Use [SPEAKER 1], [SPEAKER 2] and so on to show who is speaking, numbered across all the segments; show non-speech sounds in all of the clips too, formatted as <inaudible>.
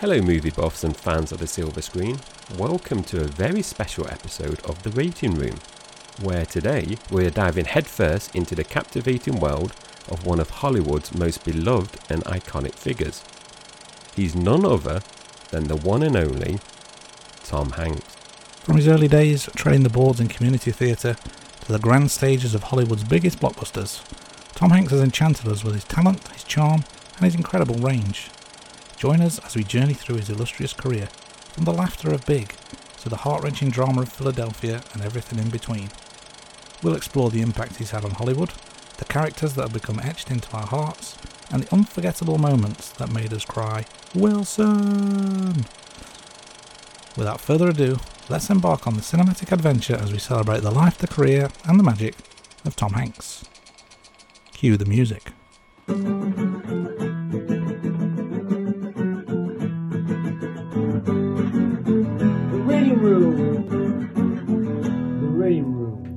[SPEAKER 1] Hello, movie buffs and fans of the silver screen. Welcome to a very special episode of The Rating Room, where today we're diving headfirst into the captivating world of one of Hollywood's most beloved and iconic figures. He's none other than the one and only Tom Hanks.
[SPEAKER 2] From his early days treading the boards in community theatre to the grand stages of Hollywood's biggest blockbusters, Tom Hanks has enchanted us with his talent, his charm, and his incredible range. Join us as we journey through his illustrious career, from the laughter of Big to the heart wrenching drama of Philadelphia and everything in between. We'll explore the impact he's had on Hollywood, the characters that have become etched into our hearts, and the unforgettable moments that made us cry, Wilson! Without further ado, let's embark on the cinematic adventure as we celebrate the life, the career, and the magic of Tom Hanks. Cue the music.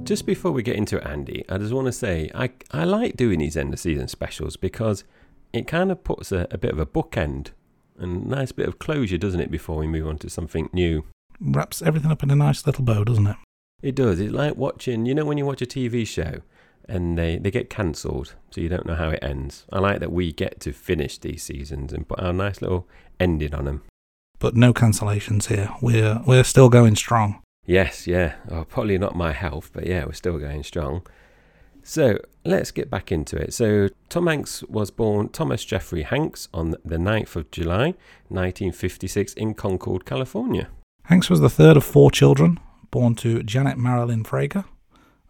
[SPEAKER 1] Just before we get into it, Andy, I just want to say I, I like doing these end of season specials because it kind of puts a, a bit of a bookend and nice bit of closure, doesn't it, before we move on to something new.
[SPEAKER 2] Wraps everything up in a nice little bow, doesn't it?
[SPEAKER 1] It does. It's like watching, you know, when you watch a TV show and they, they get cancelled, so you don't know how it ends. I like that we get to finish these seasons and put our nice little ending on them.
[SPEAKER 2] But no cancellations here. We're we're still going strong.
[SPEAKER 1] Yes, yeah. Oh, probably not my health, but yeah, we're still going strong. So let's get back into it. So Tom Hanks was born Thomas Jeffrey Hanks on the 9th of July 1956 in Concord, California.
[SPEAKER 2] Hanks was the third of four children, born to Janet Marilyn Frager,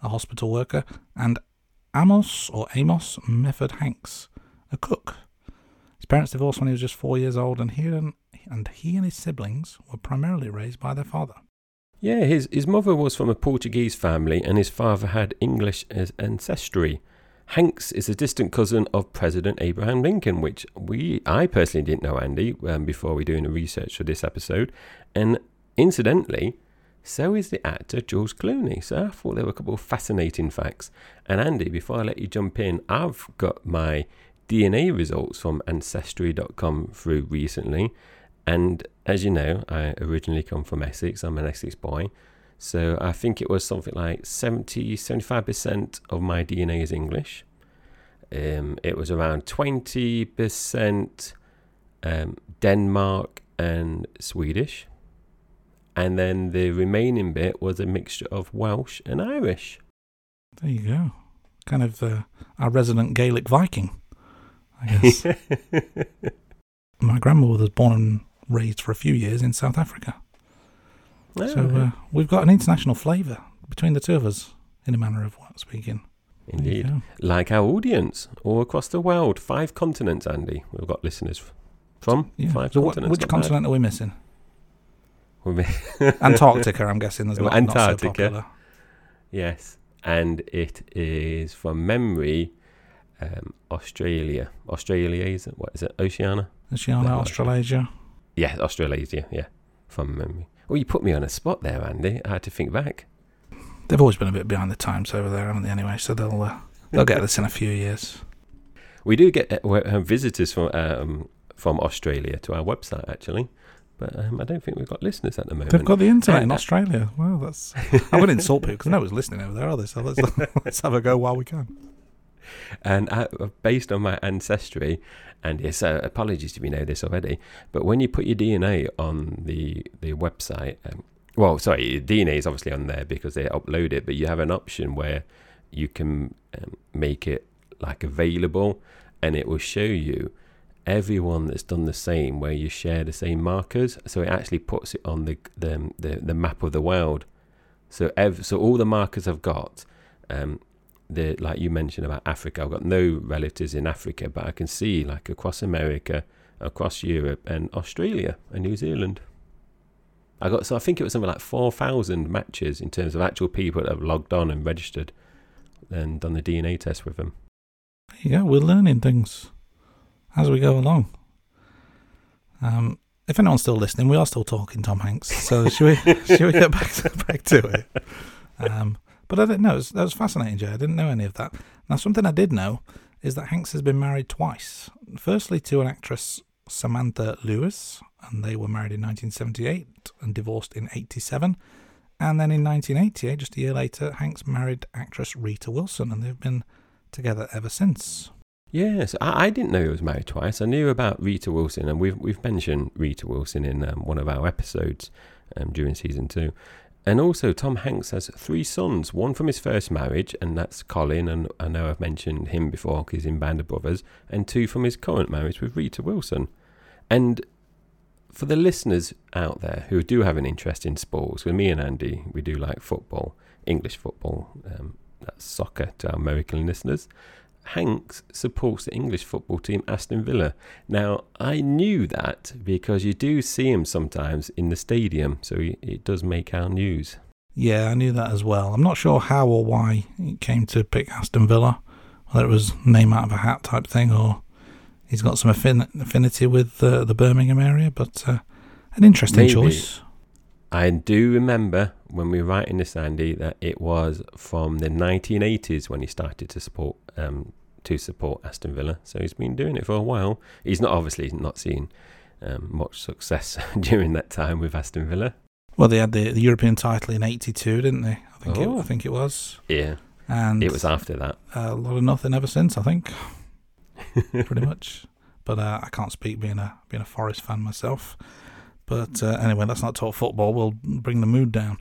[SPEAKER 2] a hospital worker, and Amos or Amos Mefford Hanks, a cook. His parents divorced when he was just four years old, and he and, and he and his siblings were primarily raised by their father.
[SPEAKER 1] Yeah, his, his mother was from a Portuguese family and his father had English as ancestry. Hanks is a distant cousin of President Abraham Lincoln, which we I personally didn't know, Andy, um, before we doing the research for this episode. And incidentally, so is the actor George Clooney. So I thought there were a couple of fascinating facts. And Andy, before I let you jump in, I've got my DNA results from Ancestry.com through recently. And as you know, I originally come from Essex. I'm an Essex boy. So I think it was something like 70, 75% of my DNA is English. Um, it was around 20% um, Denmark and Swedish. And then the remaining bit was a mixture of Welsh and Irish.
[SPEAKER 2] There you go. Kind of uh, our resident Gaelic Viking, I guess. <laughs> My grandmother was born raised for a few years in South Africa. So uh, we've got an international flavour between the two of us, in a manner of speaking.
[SPEAKER 1] Indeed. Like our audience all across the world, five continents, Andy. We've got listeners from
[SPEAKER 2] Yeah.
[SPEAKER 1] five
[SPEAKER 2] So what,
[SPEAKER 1] continents.
[SPEAKER 2] which
[SPEAKER 1] not bad.
[SPEAKER 2] continent are we missing? <laughs> Antarctica, I'm guessing.
[SPEAKER 1] Well,
[SPEAKER 2] not, not so popular.
[SPEAKER 1] yes. And it is from memory um, Australia. Australia is it? What is it? Oceania?
[SPEAKER 2] Oceania, Australasia.
[SPEAKER 1] Yeah, Australasia. Yeah, from memory. Well, you put me on a spot there, Andy. I had to think back.
[SPEAKER 2] They've always been a bit behind the times over there, haven't they? Anyway, so they'll uh, they'll get this in a few years.
[SPEAKER 1] We do get uh, uh, visitors from um, from Australia to our website, actually. But um, I don't think we've got listeners at the moment.
[SPEAKER 2] They've got the internet in
[SPEAKER 1] Uh,
[SPEAKER 2] Australia. Well, that's. I'm going to insult people because no one's listening over there, are they? So let's <laughs> let's have a go while we can.
[SPEAKER 1] And based on my ancestry, and yes, uh, apologies if you know this already, but when you put your DNA on the the website, um, well, sorry, DNA is obviously on there because they upload it, but you have an option where you can um, make it like available, and it will show you everyone that's done the same, where you share the same markers. So it actually puts it on the the the, the map of the world. So ev- so all the markers I've got. Um, the like you mentioned about Africa. I've got no relatives in Africa, but I can see like across America, across Europe, and Australia and New Zealand. I got so I think it was something like four thousand matches in terms of actual people that have logged on and registered and done the DNA test with them.
[SPEAKER 2] Go. We're learning things as we go along. Um, if anyone's still listening, we are still talking Tom Hanks. So should we <laughs> should we get back to, back to it? Um, but I didn't know. That was fascinating, Jay. I didn't know any of that. Now, something I did know is that Hanks has been married twice. Firstly, to an actress, Samantha Lewis, and they were married in 1978 and divorced in 87. And then in 1988, just a year later, Hanks married actress Rita Wilson, and they've been together ever since.
[SPEAKER 1] Yes, I, I didn't know he was married twice. I knew about Rita Wilson, and we've we've mentioned Rita Wilson in um, one of our episodes um, during season two. And also, Tom Hanks has three sons. One from his first marriage, and that's Colin, and I know I've mentioned him before because he's in Band of Brothers. And two from his current marriage with Rita Wilson. And for the listeners out there who do have an interest in sports, with me and Andy, we do like football, English football, um, that's soccer to our American listeners. Hanks supports the English football team Aston Villa. Now, I knew that because you do see him sometimes in the stadium, so it does make our news.
[SPEAKER 2] Yeah, I knew that as well. I'm not sure how or why he came to pick Aston Villa, whether it was name out of a hat type thing or he's got some affin- affinity with uh, the Birmingham area, but uh, an interesting
[SPEAKER 1] Maybe.
[SPEAKER 2] choice.
[SPEAKER 1] I do remember when we were writing this, Andy, that it was from the 1980s when he started to support um, to support Aston Villa. So he's been doing it for a while. He's not obviously not seen um, much success <laughs> during that time with Aston Villa.
[SPEAKER 2] Well, they had the, the European title in '82, didn't they? I think it,
[SPEAKER 1] Oh.
[SPEAKER 2] I think it was,
[SPEAKER 1] Yeah,
[SPEAKER 2] and
[SPEAKER 1] it was after that.
[SPEAKER 2] a lot of nothing ever since. I think, <laughs> pretty much. But uh, I can't speak being a being a Forest fan myself. But uh, anyway, let's not talk football. We'll bring the mood down.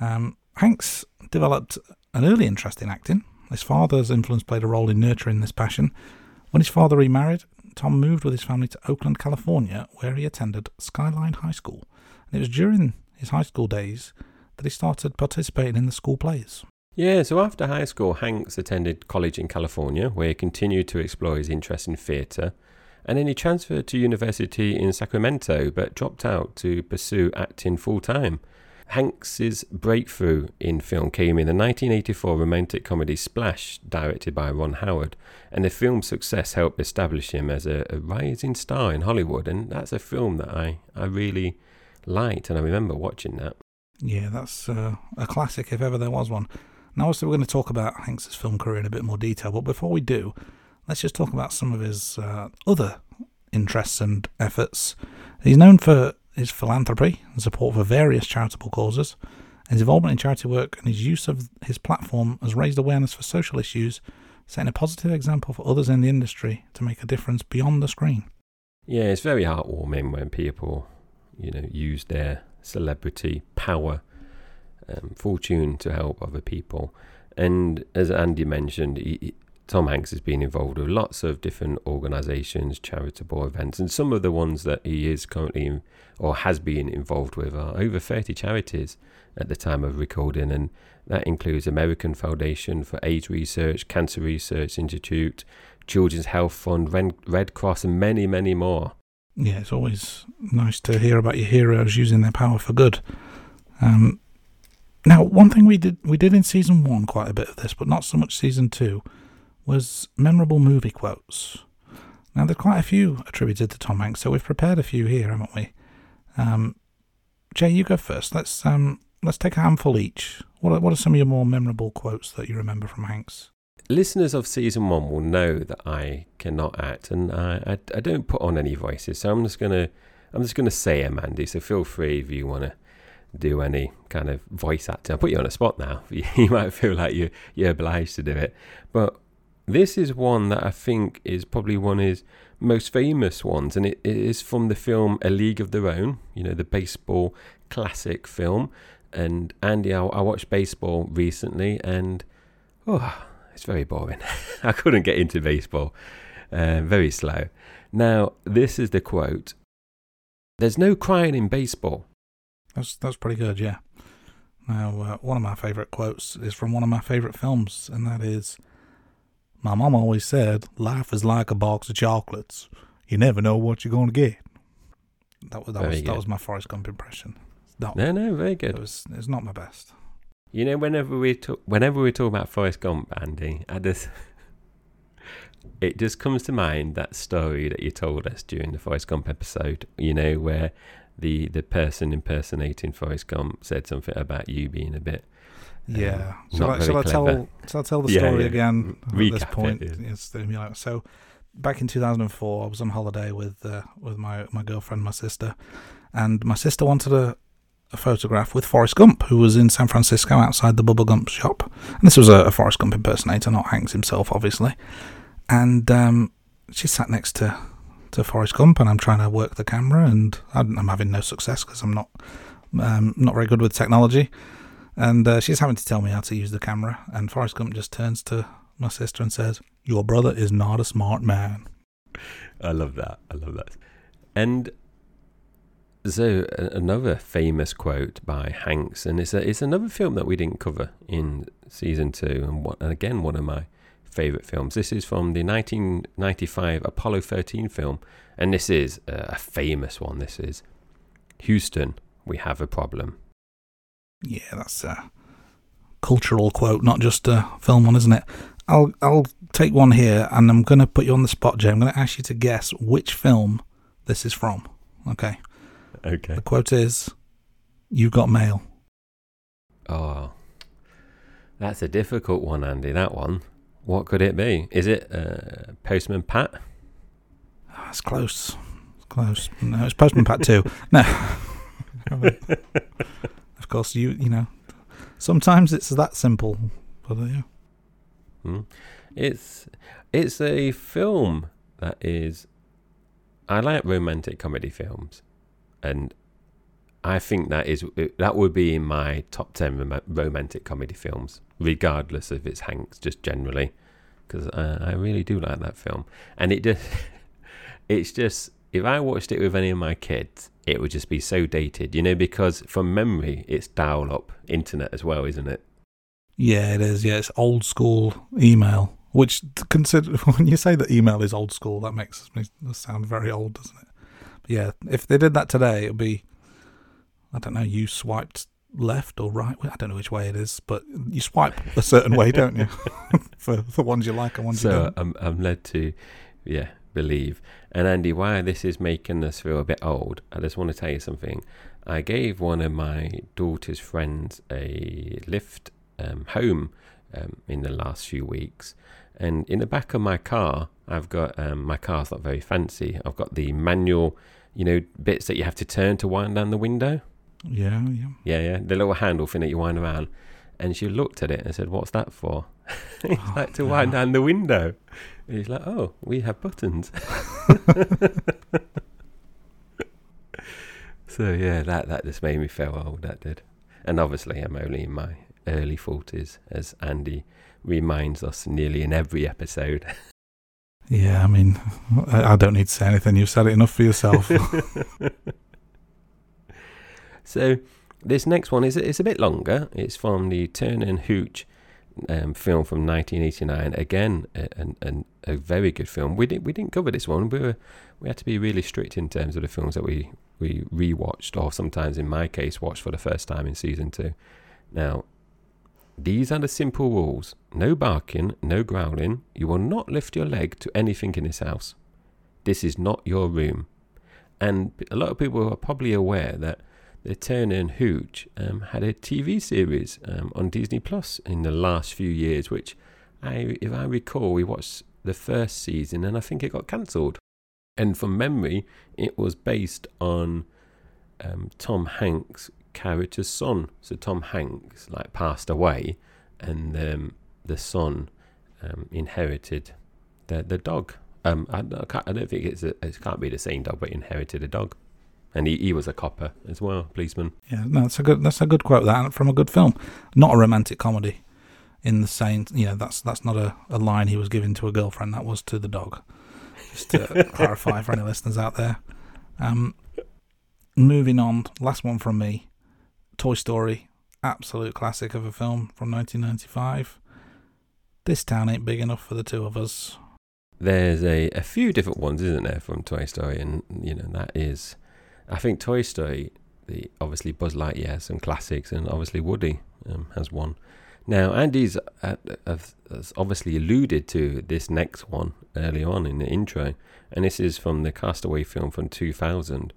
[SPEAKER 2] Um, Hanks developed an early interest in acting. His father's influence played a role in nurturing this passion. When his father remarried, Tom moved with his family to Oakland, California, where he attended Skyline High School. And it was during his high school days that he started participating in the school plays.
[SPEAKER 1] Yeah, so after high school, Hanks attended college in California, where he continued to explore his interest in theatre. And then he transferred to university in Sacramento, but dropped out to pursue acting full time. Hanks's breakthrough in film came in the 1984 romantic comedy Splash, directed by Ron Howard, and the film's success helped establish him as a, a rising star in Hollywood. And that's a film that I, I really liked, and I remember watching that.
[SPEAKER 2] Yeah, that's uh, a classic if ever there was one. Now, obviously, we're going to talk about Hanks's film career in a bit more detail, but before we do, let's just talk about some of his uh, other interests and efforts. He's known for his philanthropy and support for various charitable causes. His involvement in charity work and his use of his platform has raised awareness for social issues, setting a positive example for others in the industry to make a difference beyond the screen.
[SPEAKER 1] Yeah, it's very heartwarming when people, you know, use their celebrity power, um, fortune to help other people. And as Andy mentioned, he, Tom Hanks has been involved with lots of different organisations, charitable events, and some of the ones that he is currently or has been involved with are over 30 charities at the time of recording, and that includes American Foundation for AIDS Research, Cancer Research Institute, Children's Health Fund, Red, Red Cross, and many, many more.
[SPEAKER 2] yeah, it's always nice to hear about your heroes using their power for good. Um, now, one thing we did we did in season one quite a bit of this, but not so much season two, was memorable movie quotes. Now, there's quite a few attributed to Tom Hanks, so we've prepared a few here, haven't we? Um, Jay, you go first. Let's um, let's take a handful each. What are, what are some of your more memorable quotes that you remember from Hanks?
[SPEAKER 1] Listeners of season one will know that I cannot act, and I, I, I don't put on any voices, so I'm just gonna I'm just gonna say them, Andy. So feel free if you want to do any kind of voice acting. I'll put you on a spot now. <laughs> You might feel like you you're obliged to do it, but this is one that I think is probably one of his most famous ones, and it, is from the film A League of Their Own. You know, the baseball classic film. And Andy, I, I watched baseball recently, and oh, it's very boring. <laughs> I couldn't get into baseball. Uh, very slow. Now, this is the quote. There's no crying in baseball.
[SPEAKER 2] That's that's pretty good, yeah. Now, uh, one of my favourite quotes is from one of my favourite films, and that is, "My mom always said, life is like a box of chocolates. You never know what you're going to get." That was that
[SPEAKER 1] Very
[SPEAKER 2] was that was my Forrest Gump impression. No,
[SPEAKER 1] No, no, very
[SPEAKER 2] it
[SPEAKER 1] good.
[SPEAKER 2] was it's not my best.
[SPEAKER 1] You know, whenever we talk, whenever we talk about Forrest Gump, Andy, I just, it just comes to mind that story that you told us during the Forrest Gump episode. You know, where the the person impersonating Forrest Gump said something about you being a bit. um,
[SPEAKER 2] Yeah.
[SPEAKER 1] not
[SPEAKER 2] Shall I, shall I tell shall I tell the story
[SPEAKER 1] yeah.
[SPEAKER 2] again
[SPEAKER 1] Recap
[SPEAKER 2] at this
[SPEAKER 1] it,
[SPEAKER 2] point?
[SPEAKER 1] yeah.
[SPEAKER 2] You know, so back in 2004, I was on holiday with uh, with my my girlfriend, my sister, and my sister wanted a, a photograph with Forrest Gump, who was in San Francisco outside the Bubble Gump shop. And this was a, a Forrest Gump impersonator, not Hanks himself, obviously. And um, she sat next to to Forrest Gump, and I'm trying to work the camera, and I'm, having no success because I'm not um, not very good with technology. And uh, she's having to tell me how to use the camera, and Forrest Gump just turns to my sister and says, "Your brother is not a smart man."
[SPEAKER 1] I love that. I love that. And so another famous quote by Hanks, and it's a, it's another film that we didn't cover in season two, and, one, and again one of my favorite films. This is from the 1995 Apollo 13 film, and this is a, famous one. This is Houston, we have a problem.
[SPEAKER 2] Yeah, that's a cultural quote, not just a film one, isn't it? I'll I'll take one here, and I'm going to put you on the spot, Jay. I'm going to ask you to guess which film this is from. Okay.
[SPEAKER 1] Okay.
[SPEAKER 2] The quote is, "You got mail."
[SPEAKER 1] Oh, that's a difficult one, Andy. That one. What could it be? Is it uh, Postman Pat?
[SPEAKER 2] That's close. It's close. No, it's Postman Pat too. <laughs> No. <laughs> of course, you you know. Sometimes it's that simple, but uh, yeah.
[SPEAKER 1] Hmm. It's it's a film that is. I like romantic comedy films, and I think that is that would be in my top ten romantic comedy films, regardless if it's Hanks, just generally, because uh, I really do like that film, and it just <laughs> it's just if I watched it with any of my kids, it would just be so dated, you know, because from memory it's dial up internet as well, isn't it?
[SPEAKER 2] Yeah, it is. Yeah, it's old school email. Which consider <laughs> when you say that email is old school, that makes me sound very old, doesn't it? But yeah, if they did that today, it'd be I don't know. You swiped left or right. I don't know which way it is, but you swipe a certain way, don't you? <laughs> <laughs> for the ones you like and ones you don't.
[SPEAKER 1] I'm I'm led to, yeah, believe. And Andy, why this is making us feel a bit old, I just want to tell you something. I gave one of my daughter's friends a lift um, home um, in the last few weeks, and in the back of my car, I've got um, my car's not very fancy. I've got the manual, you know, bits that you have to turn to wind down the window.
[SPEAKER 2] Yeah, yeah.
[SPEAKER 1] Yeah, yeah, the little handle thing that you wind around. And she looked at it and said, "What's that for?" <laughs> it's
[SPEAKER 2] Oh,
[SPEAKER 1] like to
[SPEAKER 2] no.
[SPEAKER 1] wind down the window. And he's like, "Oh, we have buttons." <laughs> so yeah, that that just made me feel old. That did. And obviously, I'm only in my early forties, as Andy reminds us nearly in every episode. <laughs>
[SPEAKER 2] Yeah, I mean, I, I don't need to say anything. You've said it enough for yourself.
[SPEAKER 1] So this next one is it's a bit longer. It's from the Turner and Hooch um, film from 1989. Again, a, an- a very good film. We didn't we didn't cover this one. We were we had to be really strict in terms of the films that we we rewatched, or sometimes in my case watched for the first time in season two. Now. These are the simple rules. No barking, no growling. You will not lift your leg to anything in this house. This is not your room. And a lot of people are probably aware that the Turner and Hooch um, had a TV series um, on Disney Plus in the last few years, which I, if I recall, we watched the first season and I think it got cancelled. And from memory, it was based on um, Tom Hanks' character's son. So Tom Hanks like passed away, and um, the son um, inherited the the dog. Um, I, I, I don't think it's a, it can't be the same dog, but inherited a dog and he, he was a copper as well, policeman.
[SPEAKER 2] Yeah, no, that's a good that's a good quote that from a good film, not a romantic comedy. In the same, you know, that's that's not a, a line he was giving to a girlfriend. That was to the dog. Just to <laughs> clarify for any listeners out there. Um, moving on, last one from me, Toy Story, absolute classic of a film from 1995. This town ain't big enough for the two of us.
[SPEAKER 1] There's a, a few different ones, isn't there, from Toy Story, and you know that is, I think Toy Story, the obviously Buzz Lightyear some classics, and obviously Woody um, has one. Now Andy's uh, has obviously alluded to this next one early on in the intro, and this is from the Castaway film from 2000.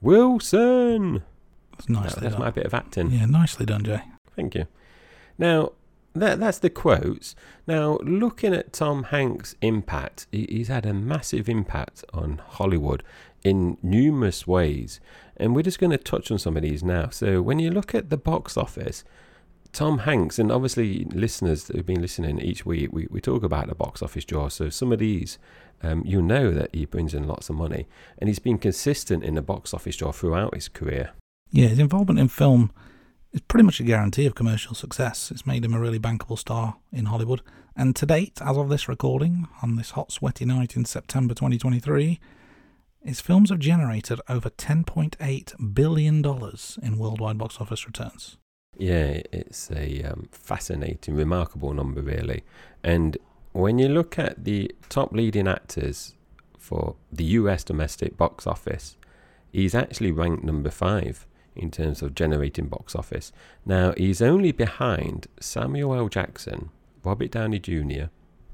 [SPEAKER 1] Wilson.
[SPEAKER 2] It's
[SPEAKER 1] That-
[SPEAKER 2] nicely
[SPEAKER 1] that's
[SPEAKER 2] done.
[SPEAKER 1] my bit of acting.
[SPEAKER 2] Yeah, nicely done, Jay.
[SPEAKER 1] Thank you. Now, that, that's the quotes. Now, looking at Tom Hanks' impact, he, he's had a massive impact on Hollywood in numerous ways. And we're just going to touch on some of these now. So, when you look at the box office, Tom Hanks, and obviously listeners that have been listening each week, we, we talk about the box office draw. So, some of these, um, you know that he brings in lots of money. And he's been consistent in the box office draw throughout his career.
[SPEAKER 2] Yeah, his involvement in film is pretty much a guarantee of commercial success. It's made him a really bankable star in Hollywood. And to date, as of this recording, on this hot, sweaty night in September 2023, his films have generated over $10.8 billion in worldwide box office returns.
[SPEAKER 1] Yeah, it's a um, fascinating, remarkable number, really. And when you look at the top leading actors for the US domestic box office, he's actually ranked number five in terms of generating box office. Now, he's only behind Samuel L. Jackson, Robert Downey Jr.,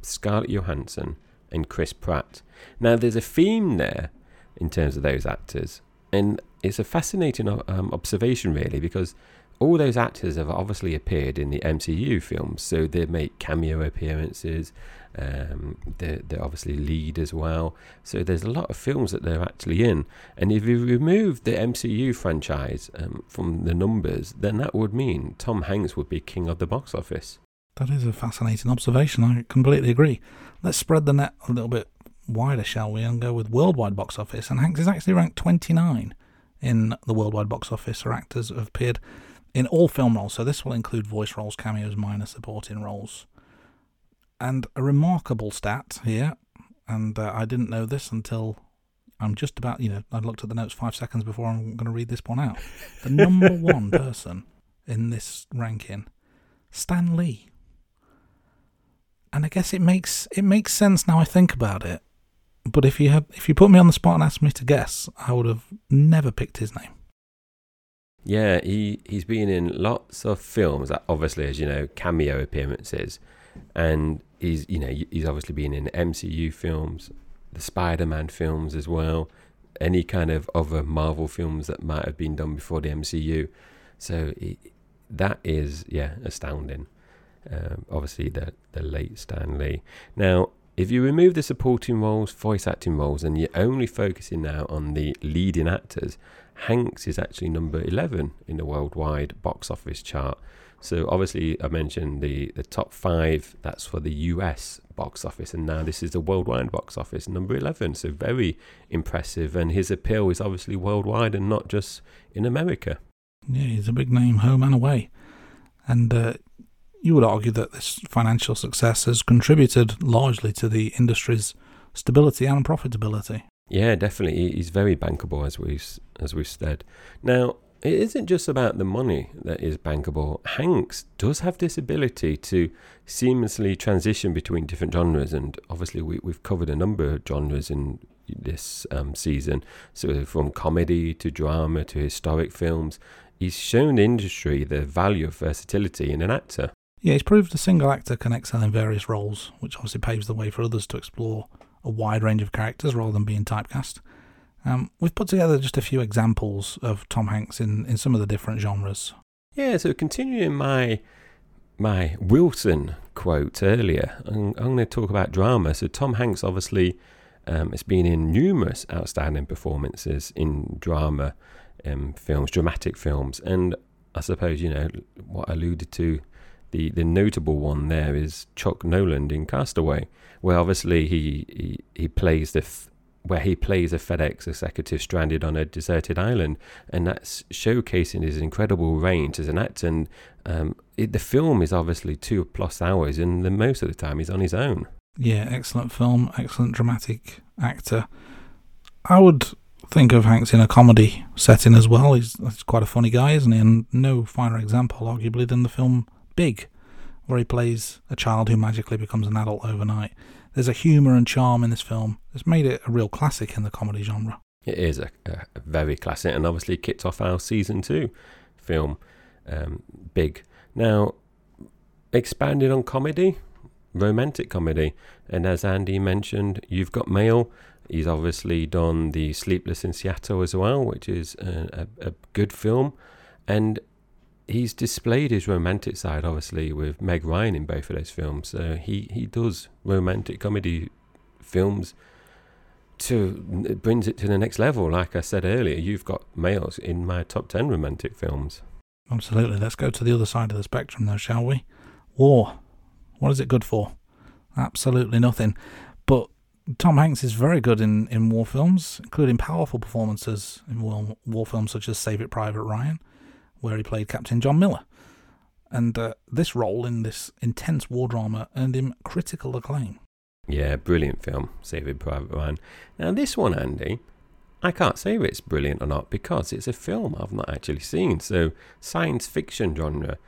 [SPEAKER 1] Scarlett Johansson, and Chris Pratt. Now, there's a theme there in terms of those actors, and it's a fascinating um, observation, really, because all those actors have obviously appeared in the MCU films, so they make cameo appearances. Um, they're, they're obviously lead as well. So there's a lot of films that they're actually in. And if you remove the MCU franchise um, from the numbers, then that would mean Tom Hanks would be king of the box office.
[SPEAKER 2] That is a fascinating observation. I completely agree. Let's spread the net a little bit wider, shall we, and go with worldwide box office. And Hanks is actually ranked 29 in the worldwide box office for actors who have appeared in all film roles. So this will include voice roles, cameos, minor supporting roles. And a remarkable stat here, and uh, I didn't know this until I'm just about, you know, I looked at the notes five seconds before I'm going to read this one out. The number <laughs> one person in this ranking, Stan Lee. And I guess it makes it makes sense now I think about it. But if you had if you put me on the spot and asked me to guess, I would have never picked his name.
[SPEAKER 1] Yeah, he he's been in lots of films. Obviously, as you know, cameo appearances, and he's you know he's obviously been in MCU films, the Spider-Man films as well, any kind of other Marvel films that might have been done before the MCU. So he, that is yeah astounding. Um, obviously, the the late Stan Lee. Now, if you remove the supporting roles, voice acting roles, and you're only focusing now on the leading actors, Hanks is actually number 11 in the worldwide box office chart. So obviously, I mentioned the, the top five, that's for the US box office, and now this is the worldwide box office, number 11. So very impressive, and his appeal is obviously worldwide and not just in America.
[SPEAKER 2] Yeah, he's a big name home and away. And uh, you would argue that this financial success has contributed largely to the industry's stability and profitability.
[SPEAKER 1] Yeah, definitely. He's very bankable, as we've as we've said. Now, it isn't just about the money that is bankable. Hanks does have this ability to seamlessly transition between different genres, and obviously we, we've covered a number of genres in this um, season. So from comedy to drama to historic films, he's shown the industry the value of versatility in an actor.
[SPEAKER 2] Yeah, he's proved a single actor can excel in various roles, which obviously paves the way for others to explore a wide range of characters rather than being typecast. Um, we've put together just a few examples of Tom Hanks in, in some of the different genres.
[SPEAKER 1] Yeah, so continuing my my Wilson quote earlier, I'm, I'm going to talk about drama. So Tom Hanks obviously um, has been in numerous outstanding performances in drama um, films, dramatic films, and I suppose you know what I alluded to the, the notable one there is Chuck Noland in Castaway, where obviously he he, he plays the f- where he plays a FedEx executive stranded on a deserted island, and that's showcasing his incredible range as an actor. And um, it, the film is obviously two plus hours, and the most of the time he's on his own.
[SPEAKER 2] Yeah, excellent film, excellent dramatic actor. I would think of Hanks in a comedy setting as well. He's, he's quite a funny guy, isn't he? And no finer example, arguably, than the film Big, where he plays a child who magically becomes an adult overnight. There's a humour and charm in this film that's made it a real classic in the comedy genre.
[SPEAKER 1] It is a, a very classic, and obviously kicked off our season two film, um, Big. Now, expanded on comedy, romantic comedy, and as Andy mentioned, you've got Mail. He's obviously done the Sleepless in Seattle as well, which is a, a, a good film, and he's displayed his romantic side, obviously, with Meg Ryan in both of those films. So he, he does romantic comedy films to it brings it to the next level. Like I said earlier, you've got Mail's in my top ten romantic films.
[SPEAKER 2] Absolutely. Let's go to the other side of the spectrum, though, shall we? War. What is it good for? Absolutely nothing. But Tom Hanks is very good in, in war films, including powerful performances in war, war films such as Saving Private Ryan, where he played Captain John Miller. And uh, this role in this intense war drama earned him critical acclaim.
[SPEAKER 1] Yeah, brilliant film, Saving Private Ryan. Now, this one, Andy, I can't say if it's brilliant or not because it's a film I've not actually seen. So, science fiction genre.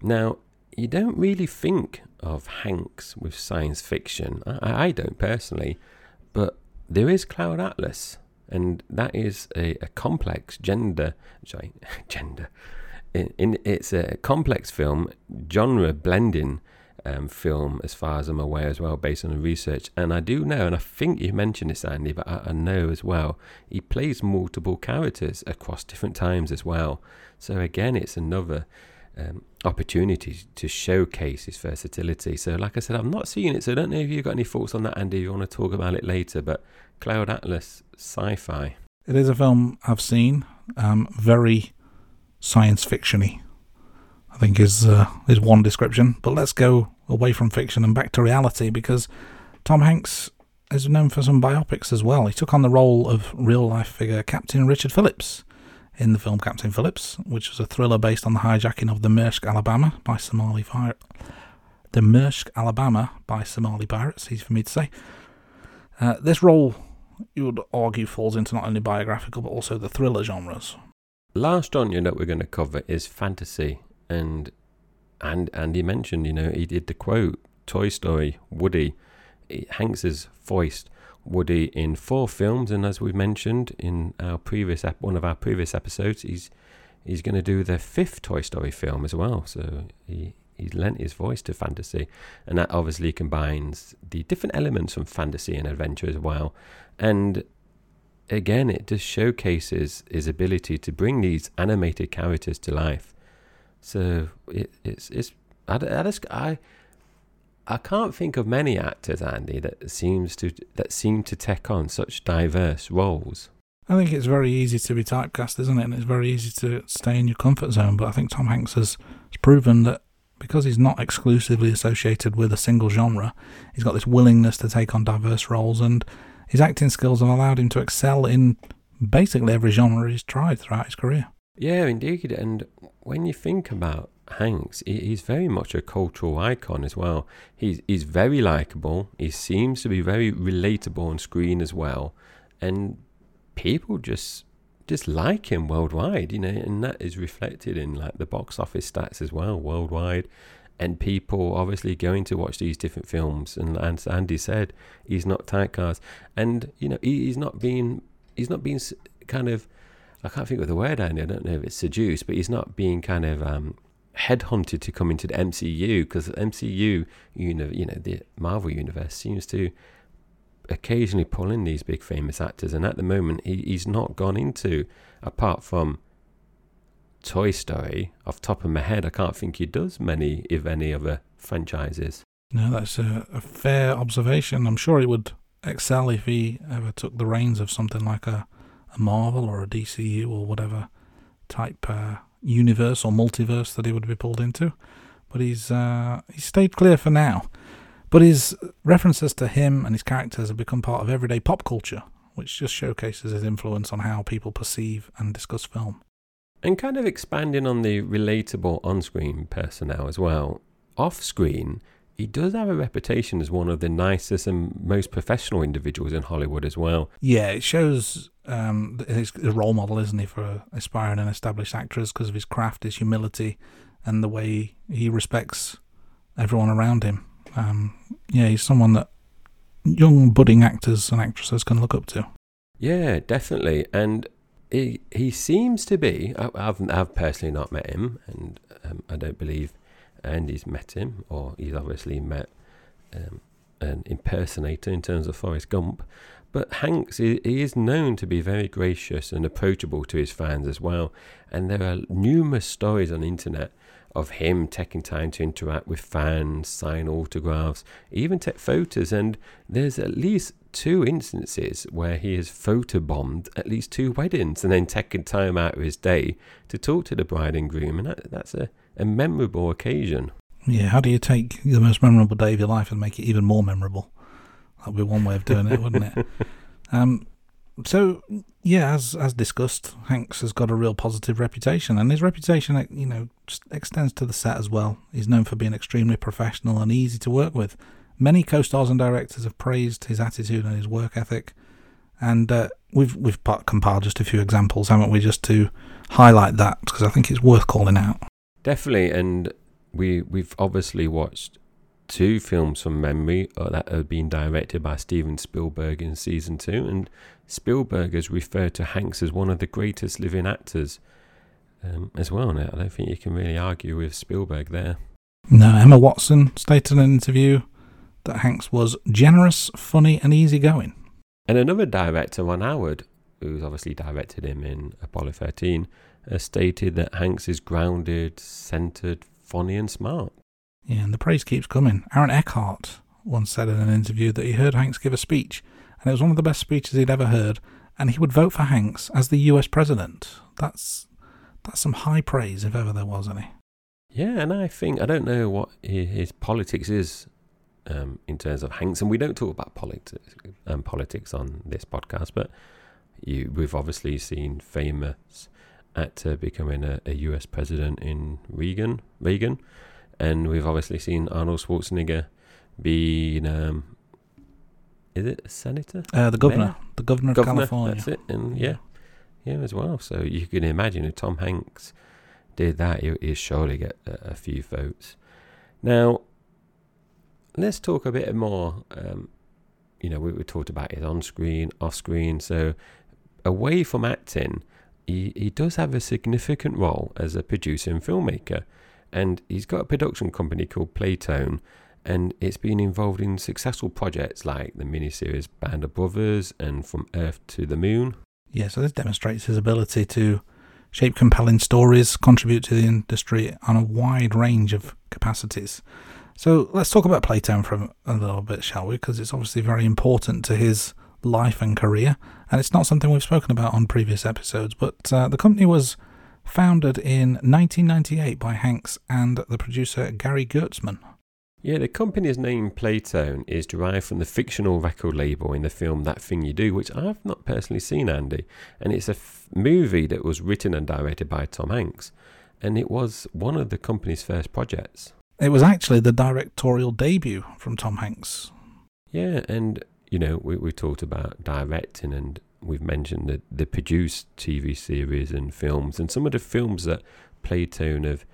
[SPEAKER 1] Now, you don't really think of Hanks with science fiction. I, I don't personally, but there is Cloud Atlas, and that is a, a complex gender, sorry, <laughs> gender. In, in, it's a complex film, genre blending um, film, as far as I'm aware, as well, based on the research. And I do know, and I think you mentioned this, Andy, but I, I know as well, he plays multiple characters across different times as well. So again, it's another um, opportunity to showcase his versatility. So, like I said, I've not seen it, so I don't know if you've got any thoughts on that, Andy. You want to talk about it later, but Cloud Atlas sci-fi.
[SPEAKER 2] It is a film I've seen, um, very science fictiony. I think is uh, is one description. But let's go away from fiction and back to reality because Tom Hanks is known for some biopics as well. He took on the role of real life figure Captain Richard Phillips in the film Captain Phillips, which was a thriller based on the hijacking of the Maersk, Alabama by Somali fire. The Maersk, Alabama by Somali pirates, easy for me to say. Uh, this role, you would argue, falls into not only biographical but also the thriller genres.
[SPEAKER 1] Last genre that we're going to cover is fantasy, and and and he mentioned, you know, he did the quote Toy Story, Woody, Hanks Hanks's voiced Woody in four films, and as we mentioned in our previous ep- one of our previous episodes, he's he's going to do the fifth Toy Story film as well. So he he's lent his voice to fantasy, and that obviously combines the different elements from fantasy and adventure as well. And again, it just showcases his ability to bring these animated characters to life. So it, it's it's I, I just I I can't think of many actors, Andy, that seems to that seem to take on such diverse roles.
[SPEAKER 2] I think it's very easy to be typecast, isn't it? And it's very easy to stay in your comfort zone. But I think Tom Hanks has, proven that because he's not exclusively associated with a single genre, he's got this willingness to take on diverse roles, and his acting skills have allowed him to excel in basically every genre he's tried throughout his career.
[SPEAKER 1] Yeah, indeed. And when you think about Hanks, he's very much a cultural icon as well. He's he's very likable. He seems to be very relatable on screen as well, and people just just like him worldwide. You know, and that is reflected in like the box office stats as well worldwide. And people obviously going to watch these different films. And Andy said, he's not typecast, and you know he, he's not being he's not being kind of I can't think of the word, Andy. I don't know if it's seduced, but he's not being kind of um, headhunted to come into the MCU because the MCU, you know, you know, the Marvel universe seems to occasionally pull in these big famous actors, and at the moment, he, he's not gone into apart from Toy Story. Off top of my head, I can't think he does many, if any, other franchises.
[SPEAKER 2] No, that's a, a fair observation. I'm sure he would excel if he ever took the reins of something like a, a Marvel or a DCU or whatever type uh, universe or multiverse that he would be pulled into. But he's uh, he's stayed clear for now. But his references to him and his characters have become part of everyday pop culture, which just showcases his influence on how people perceive and discuss film.
[SPEAKER 1] And kind of expanding on the relatable on screen personnel as well. Off screen, he does have a reputation as one of the nicest and most professional individuals in Hollywood as well.
[SPEAKER 2] Yeah, it shows um, he's a role model, isn't he, for aspiring and established actors because of his craft, his humility, and the way he respects everyone around him. Um, yeah, he's someone that young budding actors and actresses can look up to.
[SPEAKER 1] Yeah, definitely, and he he seems to be. I, I've I've personally not met him, and um, I don't believe Andy's met him, or he's obviously met um, an impersonator in terms of Forrest Gump. But Hanks, he, he is known to be very gracious and approachable to his fans as well. And there are numerous stories on the internet of him taking time to interact with fans, sign autographs, even take photos. And there's at least two instances where he has photobombed at least two weddings and then taken time out of his day to talk to the bride and groom. And that, that's a, a memorable occasion.
[SPEAKER 2] Yeah, how do you take the most memorable day of your life and make it even more memorable? That would be one way of doing it, wouldn't it? <laughs> Um, so yeah, as as discussed, Hanks has got a real positive reputation, and his reputation, you know, extends to the set as well. He's known for being extremely professional and easy to work with. Many co-stars and directors have praised his attitude and his work ethic, and uh, we've we've compiled just a few examples, haven't we, just to highlight that because I think it's worth calling out.
[SPEAKER 1] Definitely, and we we've obviously watched two films from memory that have been directed by Steven Spielberg in season two, and Spielberg has referred to Hanks as one of the greatest living actors um, as well. And I don't think you can really argue with Spielberg there.
[SPEAKER 2] No, Emma Watson stated in an interview that Hanks was generous, funny, and easygoing.
[SPEAKER 1] And another director, Ron Howard, who's obviously directed him in Apollo 13, has stated that Hanks is grounded, centered, funny, and smart.
[SPEAKER 2] Yeah, and the praise keeps coming. Aaron Eckhart once said in an interview that he heard Hanks give a speech, and it was one of the best speeches he'd ever heard, and he would vote for Hanks as the US president. That's that's some high praise if ever there was any.
[SPEAKER 1] Yeah, and I think I don't know what his politics is um, in terms of Hanks, and we don't talk about politics um, politics on this podcast, but you, we've obviously seen famous actor becoming a, a US president in Reagan, Reagan, and we've obviously seen Arnold Schwarzenegger being um, is it a senator?
[SPEAKER 2] Uh, the governor, Mayor? the governor of
[SPEAKER 1] governor,
[SPEAKER 2] California.
[SPEAKER 1] That's it, and yeah, yeah, as well. So you can imagine if Tom Hanks did that, he would surely get a, a, few votes. Now, let's talk a bit more. Um, you know, we, we talked about his on-screen, off-screen. So away from acting, he, he does have a significant role as a producer and filmmaker and he's got a production company called Playtone, and it's been involved in successful projects like the miniseries Band of Brothers and From Earth to the Moon.
[SPEAKER 2] Yeah, so this demonstrates his ability to shape compelling stories, contribute to the industry on a wide range of capacities. So let's talk about Playtone for a little bit, shall we? Because it's obviously very important to his life and career, and it's not something we've spoken about on previous episodes. But uh, the company was founded in 1998 by Hanks and the producer Gary Goetzman.
[SPEAKER 1] Yeah, the company's name Playtone is derived from the fictional record label in the film That Thing You Do, which I've not personally seen, Andy. And it's a f- movie that was written and directed by Tom Hanks. And it was one of the company's first projects.
[SPEAKER 2] It was actually the directorial debut from Tom Hanks.
[SPEAKER 1] Yeah, and, you know, we, we talked about directing and we've mentioned the, the produced TV series and films, and some of the films that Playtone have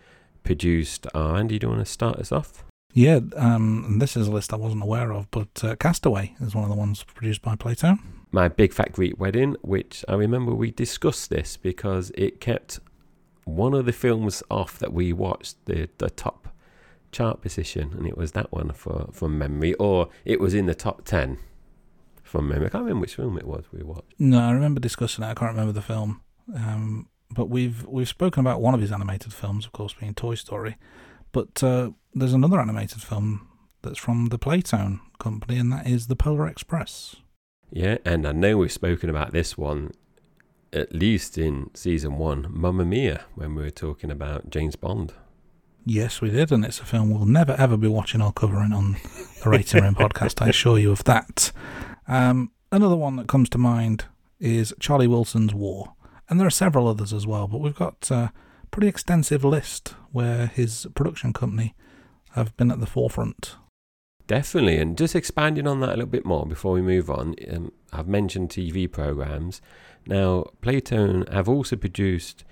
[SPEAKER 1] produced are. Andy, do you want to start us off?
[SPEAKER 2] Yeah, um, this is a list I wasn't aware of, but uh, Castaway is one of the ones produced by Playtone.
[SPEAKER 1] My Big Fat Greek Wedding, which I remember we discussed this because it kept one of the films off that we watched, the, the top chart position, and it was that one for, from memory, or it was in the top 10 from memory. I can't remember which film it was we watched.
[SPEAKER 2] No, I remember discussing it. I can't remember the film. Um, but we've we've spoken about one of his animated films, of course, being Toy Story. But uh, there's another animated film that's from the Playtone company, and that is The Polar Express.
[SPEAKER 1] Yeah, and I know we've spoken about this one at least in season one, Mamma Mia, when we were talking about James Bond.
[SPEAKER 2] Yes, we did, and it's a film we'll never ever be watching or covering on the Rating Room <laughs> podcast. I assure you of that. Um, another one that comes to mind is Charlie Wilson's War, and there are several others as well. But we've got a pretty extensive list where his production company have been at the forefront.
[SPEAKER 1] Definitely, and just expanding on that a little bit more before we move on, um, I've mentioned TV programs. Now, Playtone have also produced,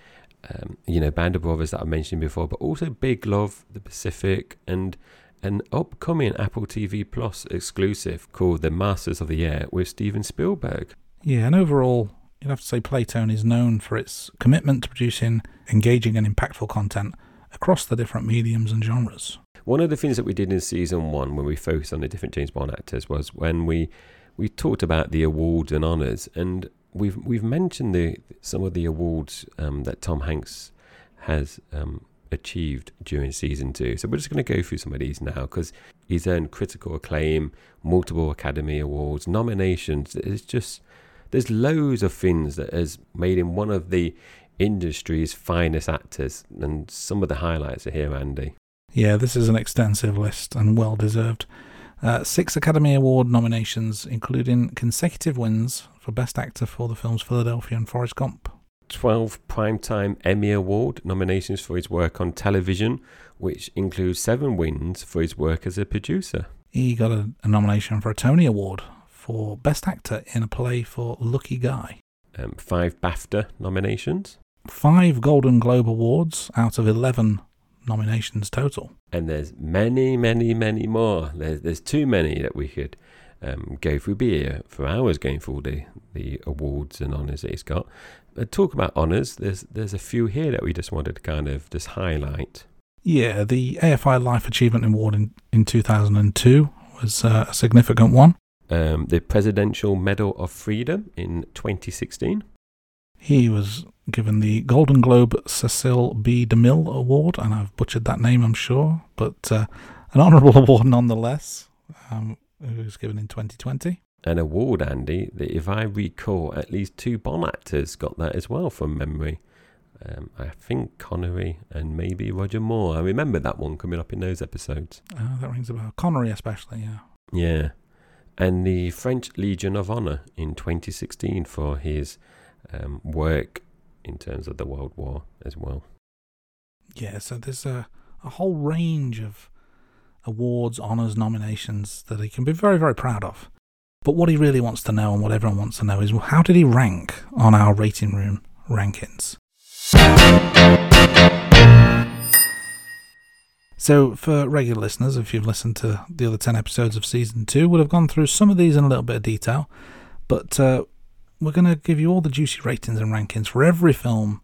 [SPEAKER 1] um, you know, Band of Brothers that I mentioned before, but also Big Love, The Pacific, and an upcoming Apple TV Plus exclusive called The Masters of the Air with Steven Spielberg.
[SPEAKER 2] Yeah, and overall, you'd have to say Playtone is known for its commitment to producing engaging and impactful content across the different mediums and genres.
[SPEAKER 1] One of the things that we did in season one when we focused on the different James Bond actors was when we we talked about the awards and honours, and we've we've mentioned the some of the awards um, that Tom Hanks has um, achieved during season two. So we're just going to go through some of these now because he's earned critical acclaim, multiple Academy Awards, nominations. It's just there's loads of things that has made him one of the industry's finest actors, and some of the highlights are here, Andy.
[SPEAKER 2] Yeah, this is an extensive list and well deserved. Uh, six Academy Award nominations, including consecutive wins for Best Actor for the films Philadelphia and Forrest Gump.
[SPEAKER 1] 12 Primetime Emmy Award nominations for his work on television, which includes seven wins for his work as a producer.
[SPEAKER 2] He got a, a nomination for a Tony Award for Best Actor in a play for Lucky Guy.
[SPEAKER 1] Um, five BAFTA nominations.
[SPEAKER 2] Five Golden Globe Awards out of 11 nominations total.
[SPEAKER 1] And there's many, many, many more. There's, there's too many that we could um, go through, be here for hours going through the, the awards and honours that he's got. But talk about honours, there's, there's a few here that we just wanted to kind of just highlight.
[SPEAKER 2] Yeah, the AFI Life Achievement Award in, in 2002 was uh, a significant one.
[SPEAKER 1] Um, the Presidential Medal of Freedom in 2016.
[SPEAKER 2] He was given the Golden Globe Cecil B. DeMille Award, and I've butchered that name, I'm sure, but uh, an honourable <laughs> award nonetheless. Um, it was given in 2020.
[SPEAKER 1] An award, Andy, that if I recall, at least two Bond actors got that as well from memory. Um, I think Connery and maybe Roger Moore. I remember that one coming up in those episodes.
[SPEAKER 2] Uh, that rings a bell. Connery, especially, yeah.
[SPEAKER 1] Yeah. And the French Legion of Honor in 2016 for his um, work in terms of the World War as well.
[SPEAKER 2] Yeah, so there's a, a whole range of awards, honours, nominations that he can be very, very proud of. But what he really wants to know and what everyone wants to know is how did he rank on our rating room rankings? So, for regular listeners, if you've listened to the other 10 episodes of season 2, we'll have gone through some of these in a little bit of detail. But uh, we're going to give you all the juicy ratings and rankings for every film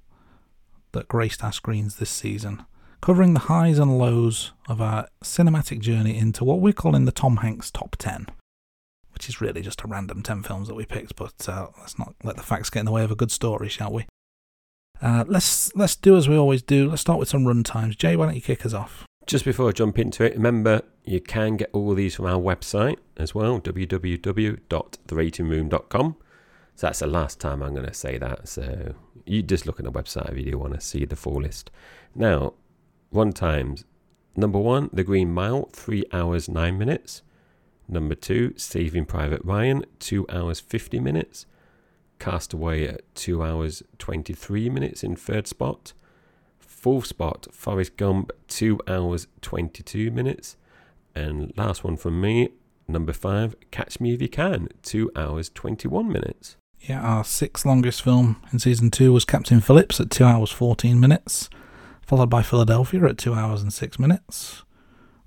[SPEAKER 2] that graced our screens this season, covering the highs and lows of our cinematic journey into what we're calling the Tom Hanks Top 10, which is really just a random 10 films that we picked, but uh, let's not let the facts get in the way of a good story, shall we? Uh, let's let's do as we always do. Let's start with some run times. Jay, why don't you kick us off?
[SPEAKER 1] Just before I jump into it, remember you can get all these from our website as well, www.theratingroom.com. So that's the last time I'm going to say that. So you just look at the website if you do want to see the full list. Now, run times. Number one, The Green Mile, 3 hours 9 minutes. Number two, Saving Private Ryan, 2 hours 50 minutes. Castaway at 2 hours 23 minutes in third spot. Fourth spot, Forrest Gump, 2 hours 22 minutes. And last one from me, number five, Catch Me If You Can, 2 hours 21 minutes.
[SPEAKER 2] Yeah, our sixth longest film in season two was Captain Phillips at 2 hours 14 minutes, followed by Philadelphia at 2 hours and 6 minutes.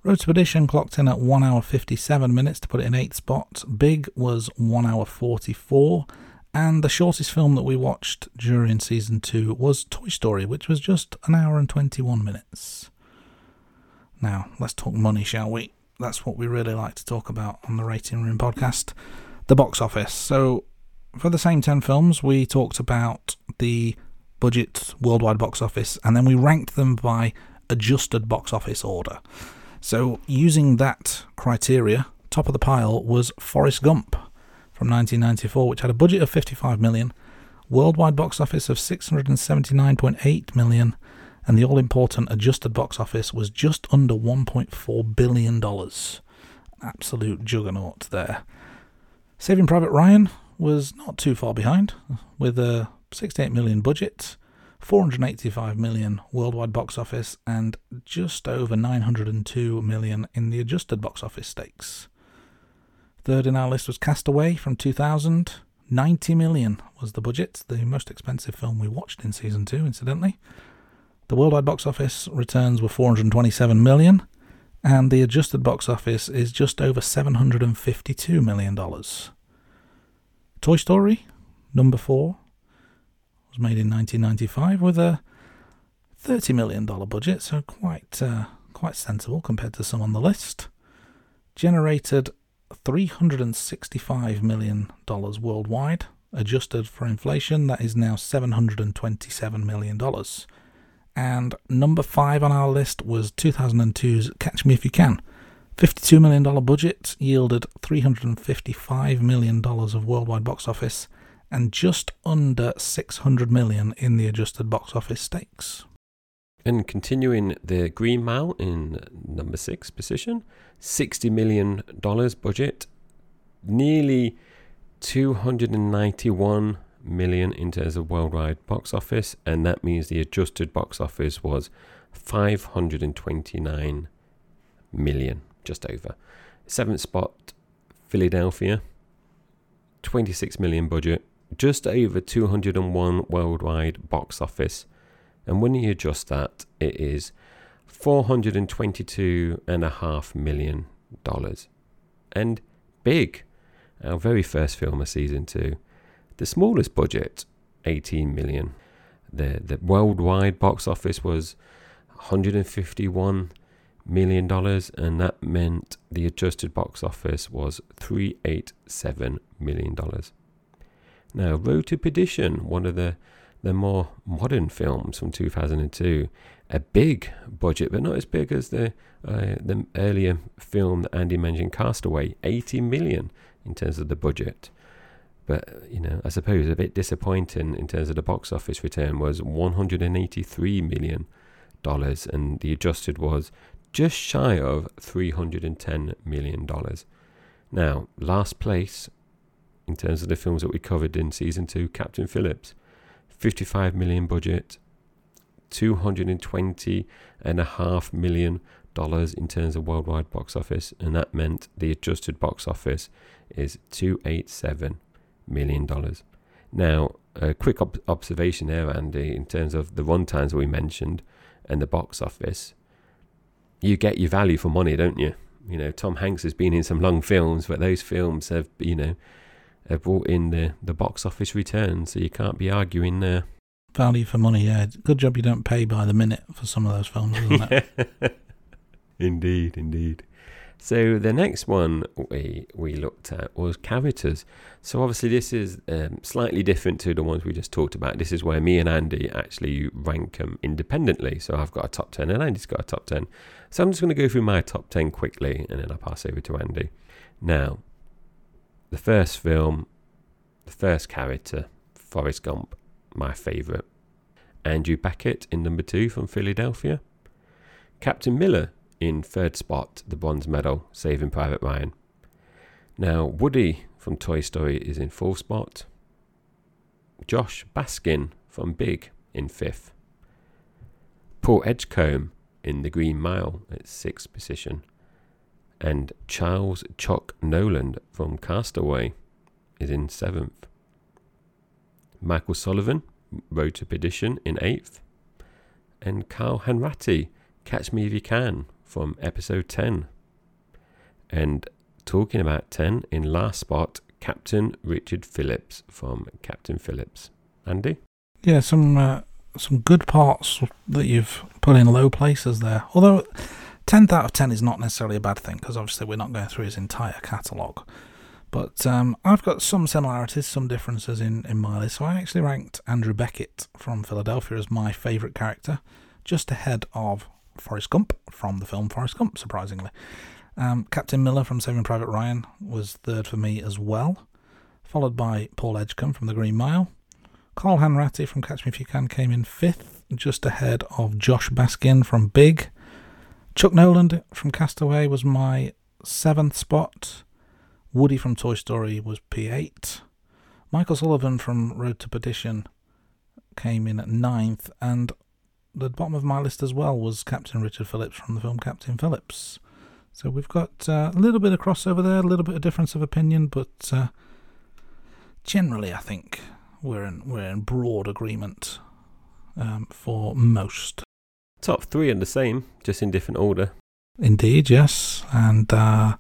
[SPEAKER 2] Road to Perdition clocked in at 1 hour 57 minutes to put it in eighth spot. Big was 1 hour 44. And the shortest film that we watched during season two was Toy Story, which was just an hour and 21 minutes. Now, let's talk money, shall we? That's what we really like to talk about on the Rating Room podcast the box office. So, for the same 10 films, we talked about the budget worldwide box office and then we ranked them by adjusted box office order. So, using that criteria, top of the pile was Forrest Gump from 1994, which had a budget of 55 million, worldwide box office of 679.8 million, and the all important adjusted box office was just under 1.4 billion dollars. Absolute juggernaut there. Saving Private Ryan was not too far behind, with a 68 million budget, 485 million worldwide box office, and just over 902 million in the adjusted box office stakes. Third in our list was Castaway from 2000. 90 million was the budget, the most expensive film we watched in season two, incidentally. The worldwide box office returns were 427 million, and the adjusted box office is just over 752 million dollars. Toy Story, number four, was made in 1995 with a 30 million dollar budget, so quite uh, quite sensible compared to some on the list. Generated $365 million worldwide. Adjusted for inflation, that is now $727 million. And number five on our list was 2002's Catch Me If You Can. $52 million budget yielded $355 million of worldwide box office and just under 600 million in the adjusted box office stakes.
[SPEAKER 1] And continuing the Green Mile in number six position, $60 million budget, nearly 291 million in terms of worldwide box office, and that means the adjusted box office was 529 million, just over. Seventh spot, Philadelphia, 26 million budget, just over 201 worldwide box office. And when you adjust that, it is $422.5 million. And big, our very first film of season two. The smallest budget, 18 million. The, the worldwide box office was 151 million dollars and that meant the adjusted box office was 387 million dollars now road to perdition one of the the more modern films from 2002 a big budget but not as big as the uh, the earlier film that Andy mentioned Castaway 80 million in terms of the budget but you know I suppose a bit disappointing in terms of the box office return was 183 million dollars and the adjusted was just shy of $310 million. Now, last place in terms of the films that we covered in season two Captain Phillips, 55 million budget, 220 and a half million dollars in terms of worldwide box office, and that meant the adjusted box office is 287 million dollars. Now, a quick ob- observation there, Andy, in terms of the run times we mentioned and the box office you get your value for money, don't you? You know, Tom Hanks has been in some long films, but those films have, you know, have brought in the, the box office return, so you can't be arguing there.
[SPEAKER 2] Value for money, yeah. Good job you don't pay by the minute for some of those films, isn't it? <laughs>
[SPEAKER 1] indeed, indeed. So the next one we we looked at was characters. So obviously this is um, slightly different to the ones we just talked about. This is where me and Andy actually rank them independently. So I've got a top ten and Andy's got a top ten. So I'm just going to go through my top ten quickly and then I'll pass over to Andy. Now, the first film, the first character, Forrest Gump, my favourite. Andrew Beckett in number two from Philadelphia. Captain Miller in third spot, the bronze medal, Saving Private Ryan. Now, Woody from Toy Story is in fourth spot. Josh Baskin from Big in fifth. Paul Edgecombe in The Green Mile at sixth position. And Charles Chuck Noland from Castaway is in seventh. Michael Sullivan, Road to Perdition in eighth. And Carl Hanratty, Catch Me If You Can from episode 10. And talking about 10, in last spot, Captain Richard Phillips from Captain Phillips. Andy?
[SPEAKER 2] Yeah, some uh, some good parts that you've put in low places there. Although 10th out of 10 is not necessarily a bad thing because obviously we're not going through his entire catalogue. But um, I've got some similarities, some differences in, in my list. So I actually ranked Andrew Beckett from Philadelphia as my favourite character, just ahead of Forrest Gump from the film Forrest Gump, surprisingly. Um, Captain Miller from Saving Private Ryan was third for me as well, followed by Paul Edgecombe from The Green Mile. Carl Hanratty from Catch Me If You Can came in fifth, just ahead of Josh Baskin from Big. Chuck Noland from Castaway was my seventh spot. Woody from Toy Story was P8. Michael Sullivan from Road to Perdition came in at ninth, and the bottom of my list as well was Captain Richard Phillips from the film Captain Phillips. So we've got uh, a little bit of crossover there, a little bit of difference of opinion, but uh, generally I think we're in we're in broad agreement um, for most.
[SPEAKER 1] Top three are the same, just in different order.
[SPEAKER 2] Indeed, yes, and uh,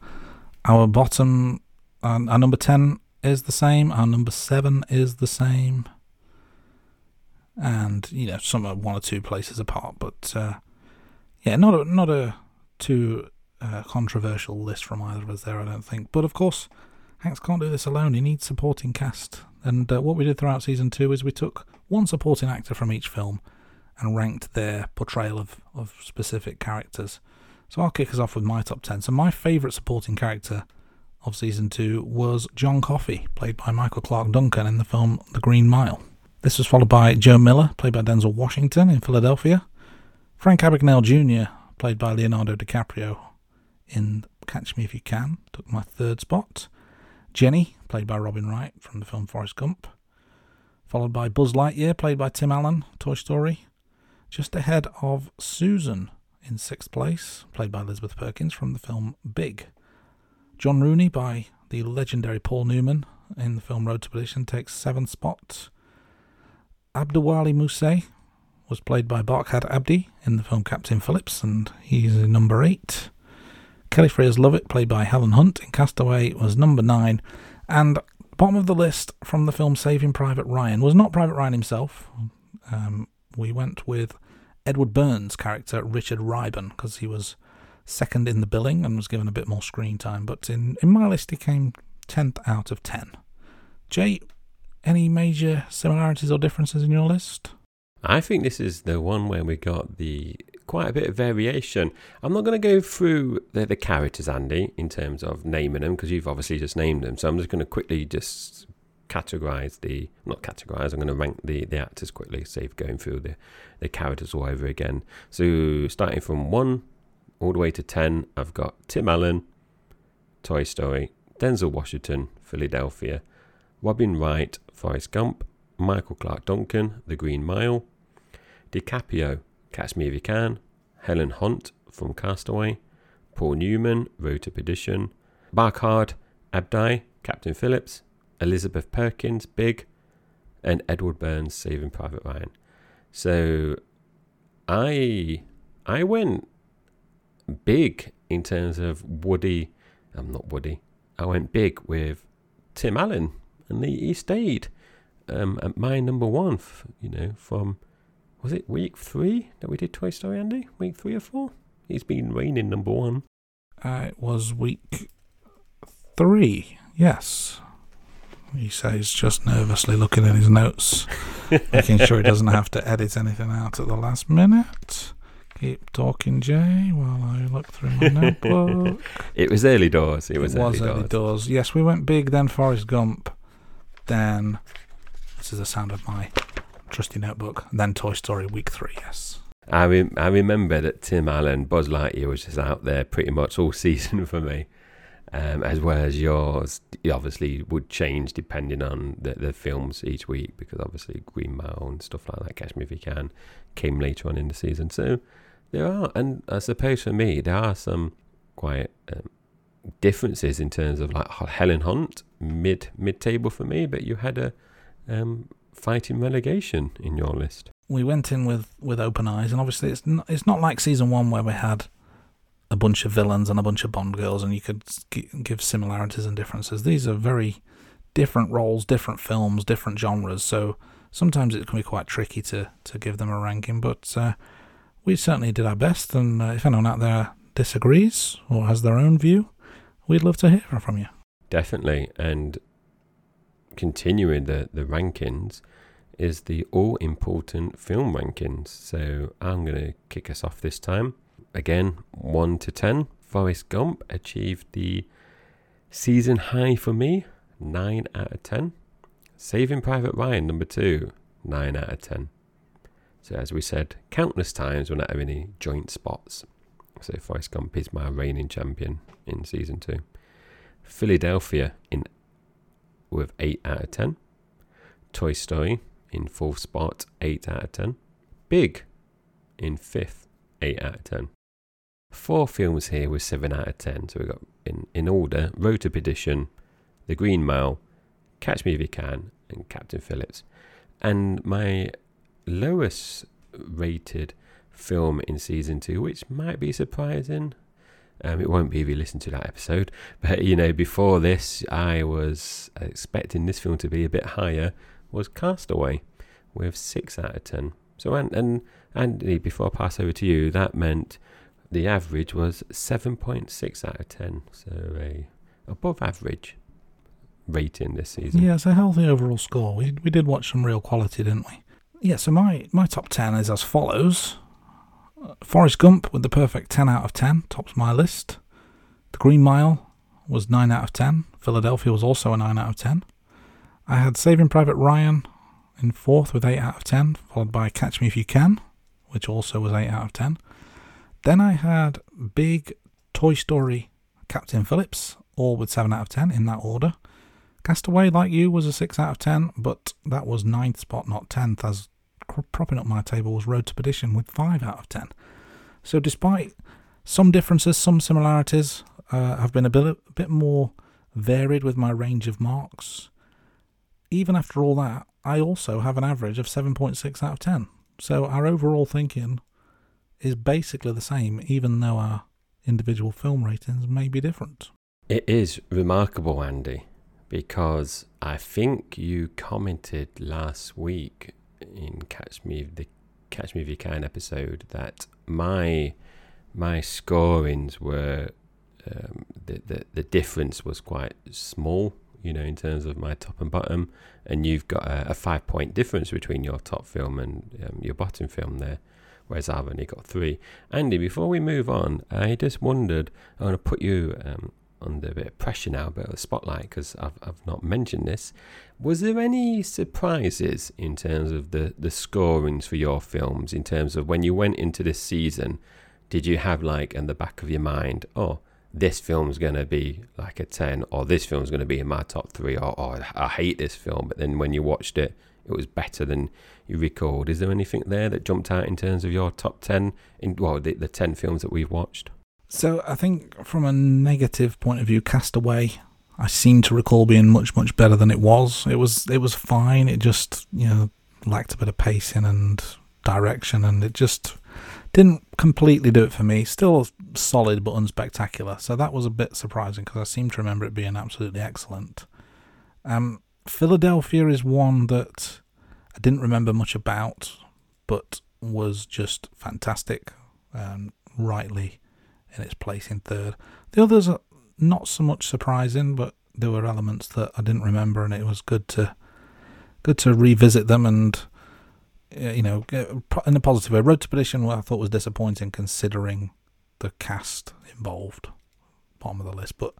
[SPEAKER 2] our bottom, uh, our number ten is the same. Our number seven is the same and you know some are one or two places apart, but uh, yeah, not a not a too uh, controversial list from either of us there, I don't think. But of course, Hanks can't do this alone. He needs supporting cast. And uh, what we did throughout season two is we took one supporting actor from each film and ranked their portrayal of, of specific characters. So I'll kick us off with my top 10. So my favourite supporting character of season two was John Coffey, played by Michael Clarke Duncan in the film The Green Mile. This was followed by Joe Miller, played by Denzel Washington in Philadelphia. Frank Abagnale Jr., played by Leonardo DiCaprio in Catch Me If You Can, took my third spot. Jenny, played by Robin Wright from the film Forrest Gump. Followed by Buzz Lightyear, played by Tim Allen, Toy Story. Just ahead of Susan in sixth place, played by Elizabeth Perkins from the film Big. John Rooney by the legendary Paul Newman in the film Road to Perdition takes seventh spot. Abduwali Muse was played by Barkhad Abdi in the film Captain Phillips, and he's number eight. Kelly Frears Lovett, played by Helen Hunt in Castaway, was number nine. And bottom of the list from the film Saving Private Ryan was not Private Ryan himself. Um, we went with Edward Burns' character, Richard Reiben, because he was second in the billing and was given a bit more screen time. But in, in my list, he came 10th out of 10. Jay, any major similarities or differences in your list?
[SPEAKER 1] I think this is the one where we got the quite a bit of variation. I'm not going to go through the, the characters, Andy, in terms of naming them because you've obviously just named them. So I'm just going to quickly just categorize the not categorize. I'm going to rank the the actors quickly, save going through the the characters all over again. So starting from one all the way to ten, I've got Tim Allen, Toy Story, Denzel Washington, Philadelphia, Robin Wright, Forrest Gump, Michael Clarke Duncan, The Green Mile, DiCaprio, Catch Me If You Can, Helen Hunt from Castaway, Paul Newman, Road to Perdition, Barkhad Abdi, Captain Phillips, Elizabeth Perkins, Big, and Edward Burns, Saving Private Ryan. So I I went big in terms of Woody. I'm not Woody. I went big with Tim Allen, and he, he stayed um, at my number one. F- you know, from was it week three that we did Toy Story, Andy? Week three or four? He's been reigning number one.
[SPEAKER 2] Uh, it was week three, yes. He says, just nervously looking at his notes, <laughs> making sure he doesn't have to edit anything out at the last minute. Keep talking, Jay, while I look through my notebook. <laughs>
[SPEAKER 1] It was early doors. It was, it early,
[SPEAKER 2] early
[SPEAKER 1] doors.
[SPEAKER 2] doors. Yes, we went big, then Forrest Gump, then. This is the sound of my trusty notebook. Then Toy Story week three, yes.
[SPEAKER 1] I re- I remember that Tim Allen, Buzz Lightyear was just out there pretty much all <laughs> season for me, um, as well as yours. Obviously would change depending on the, the films each week because obviously Green Mile and stuff like that, Catch Me If You Can, came later on in the season. So there are, and I suppose for me, there are some quite um, differences in terms of like Helen Hunt mid mid table for me, but you had a um, fighting relegation in your list.
[SPEAKER 2] We went in with, with open eyes, and obviously it's not, it's not like season one where we had a bunch of villains and a bunch of Bond girls, and you could give similarities and differences. These are very different roles, different films, different genres. So sometimes it can be quite tricky to, to give them a ranking, but uh, we certainly did our best. And uh, if anyone out there disagrees or has their own view, we'd love to hear from you.
[SPEAKER 1] Definitely. And continuing the, the rankings is the all important film rankings. So I'm going to kick us off this time. Again, 1 to 10. Forrest Gump achieved the season high for me, 9 out of 10. Saving Private Ryan, number 2, 9 out of 10. So, as we said countless times, we're not having any joint spots. So, Forrest Gump is my reigning champion in season 2. Philadelphia in with 8 out of 10. Toy Story in fourth spot, 8 out of 10. Big in fifth, 8 out of 10. Four films here with 7 out of 10. So we've got in, in order Road to Perdition, The Green Mile, Catch Me If You Can, and Captain Phillips. And my lowest rated film in season two, which might be surprising, um, it won't be if you listen to that episode. <laughs> But you know, before this, I was expecting this film to be a bit higher. Was Castaway with six out of ten. So and and Andy, before I pass over to you, that meant the average was 7.6 out of 10. So a above average rating this season.
[SPEAKER 2] Yeah, it's a healthy overall score. We we did watch some real quality, didn't we? Yeah, so my, my top 10 is as follows. Forrest Gump with the perfect 10 out of 10 tops my list. The Green Mile was 9 out of 10. Philadelphia was also a 9 out of 10. I had Saving Private Ryan in fourth with 8 out of 10, followed by Catch Me If You Can, which also was 8 out of 10. Then I had Big Toy Story Captain Phillips, all with 7 out of 10 in that order. Castaway, like you, was a 6 out of 10, but that was ninth spot, not 10th, as propping up my table was Road to Perdition with 5 out of 10. So, despite some differences, some similarities, uh, I've been a bit, a bit more varied with my range of marks. Even after all that, I also have an average of 7.6 out of 10. So, our overall thinking is basically the same, even though our individual film ratings may be different.
[SPEAKER 1] It is remarkable, Andy, because I think you commented last week in Catch Me the Catch Me If You Can episode that my my scorings were um, the, the the difference was quite small, you know, in terms of my top and bottom, and you've got a, a five point difference between your top film and um, your bottom film there whereas I've only got three. Andy, before we move on, I just wondered, I want to put you um, under a bit of pressure now, a bit of a spotlight, because I've, I've not mentioned this. Was there any surprises in terms of the, the scorings for your films, in terms of when you went into this season, did you have like in the back of your mind, oh, this film's going to be like a 10, or this film's going to be in my top three, or, or I hate this film, but then when you watched it, it was better than you recalled. Is there anything there that jumped out in terms of your top 10, in well, the, the 10 films that we've watched?
[SPEAKER 2] So I think from a negative point of view, Castaway, I seem to recall being much much better than it was. It was it was fine. It just you know lacked a bit of pacing and direction, and it just didn't completely do it for me. Still solid but unspectacular. So that was a bit surprising because I seem to remember it being absolutely excellent. Um, Philadelphia is one that I didn't remember much about, but was just fantastic and rightly in its place in third. The others are not so much surprising, but there were elements that I didn't remember, and it was good to good to revisit them and uh, you know in a positive way. Road to Perdition, I thought was disappointing considering the cast involved, bottom of the list. But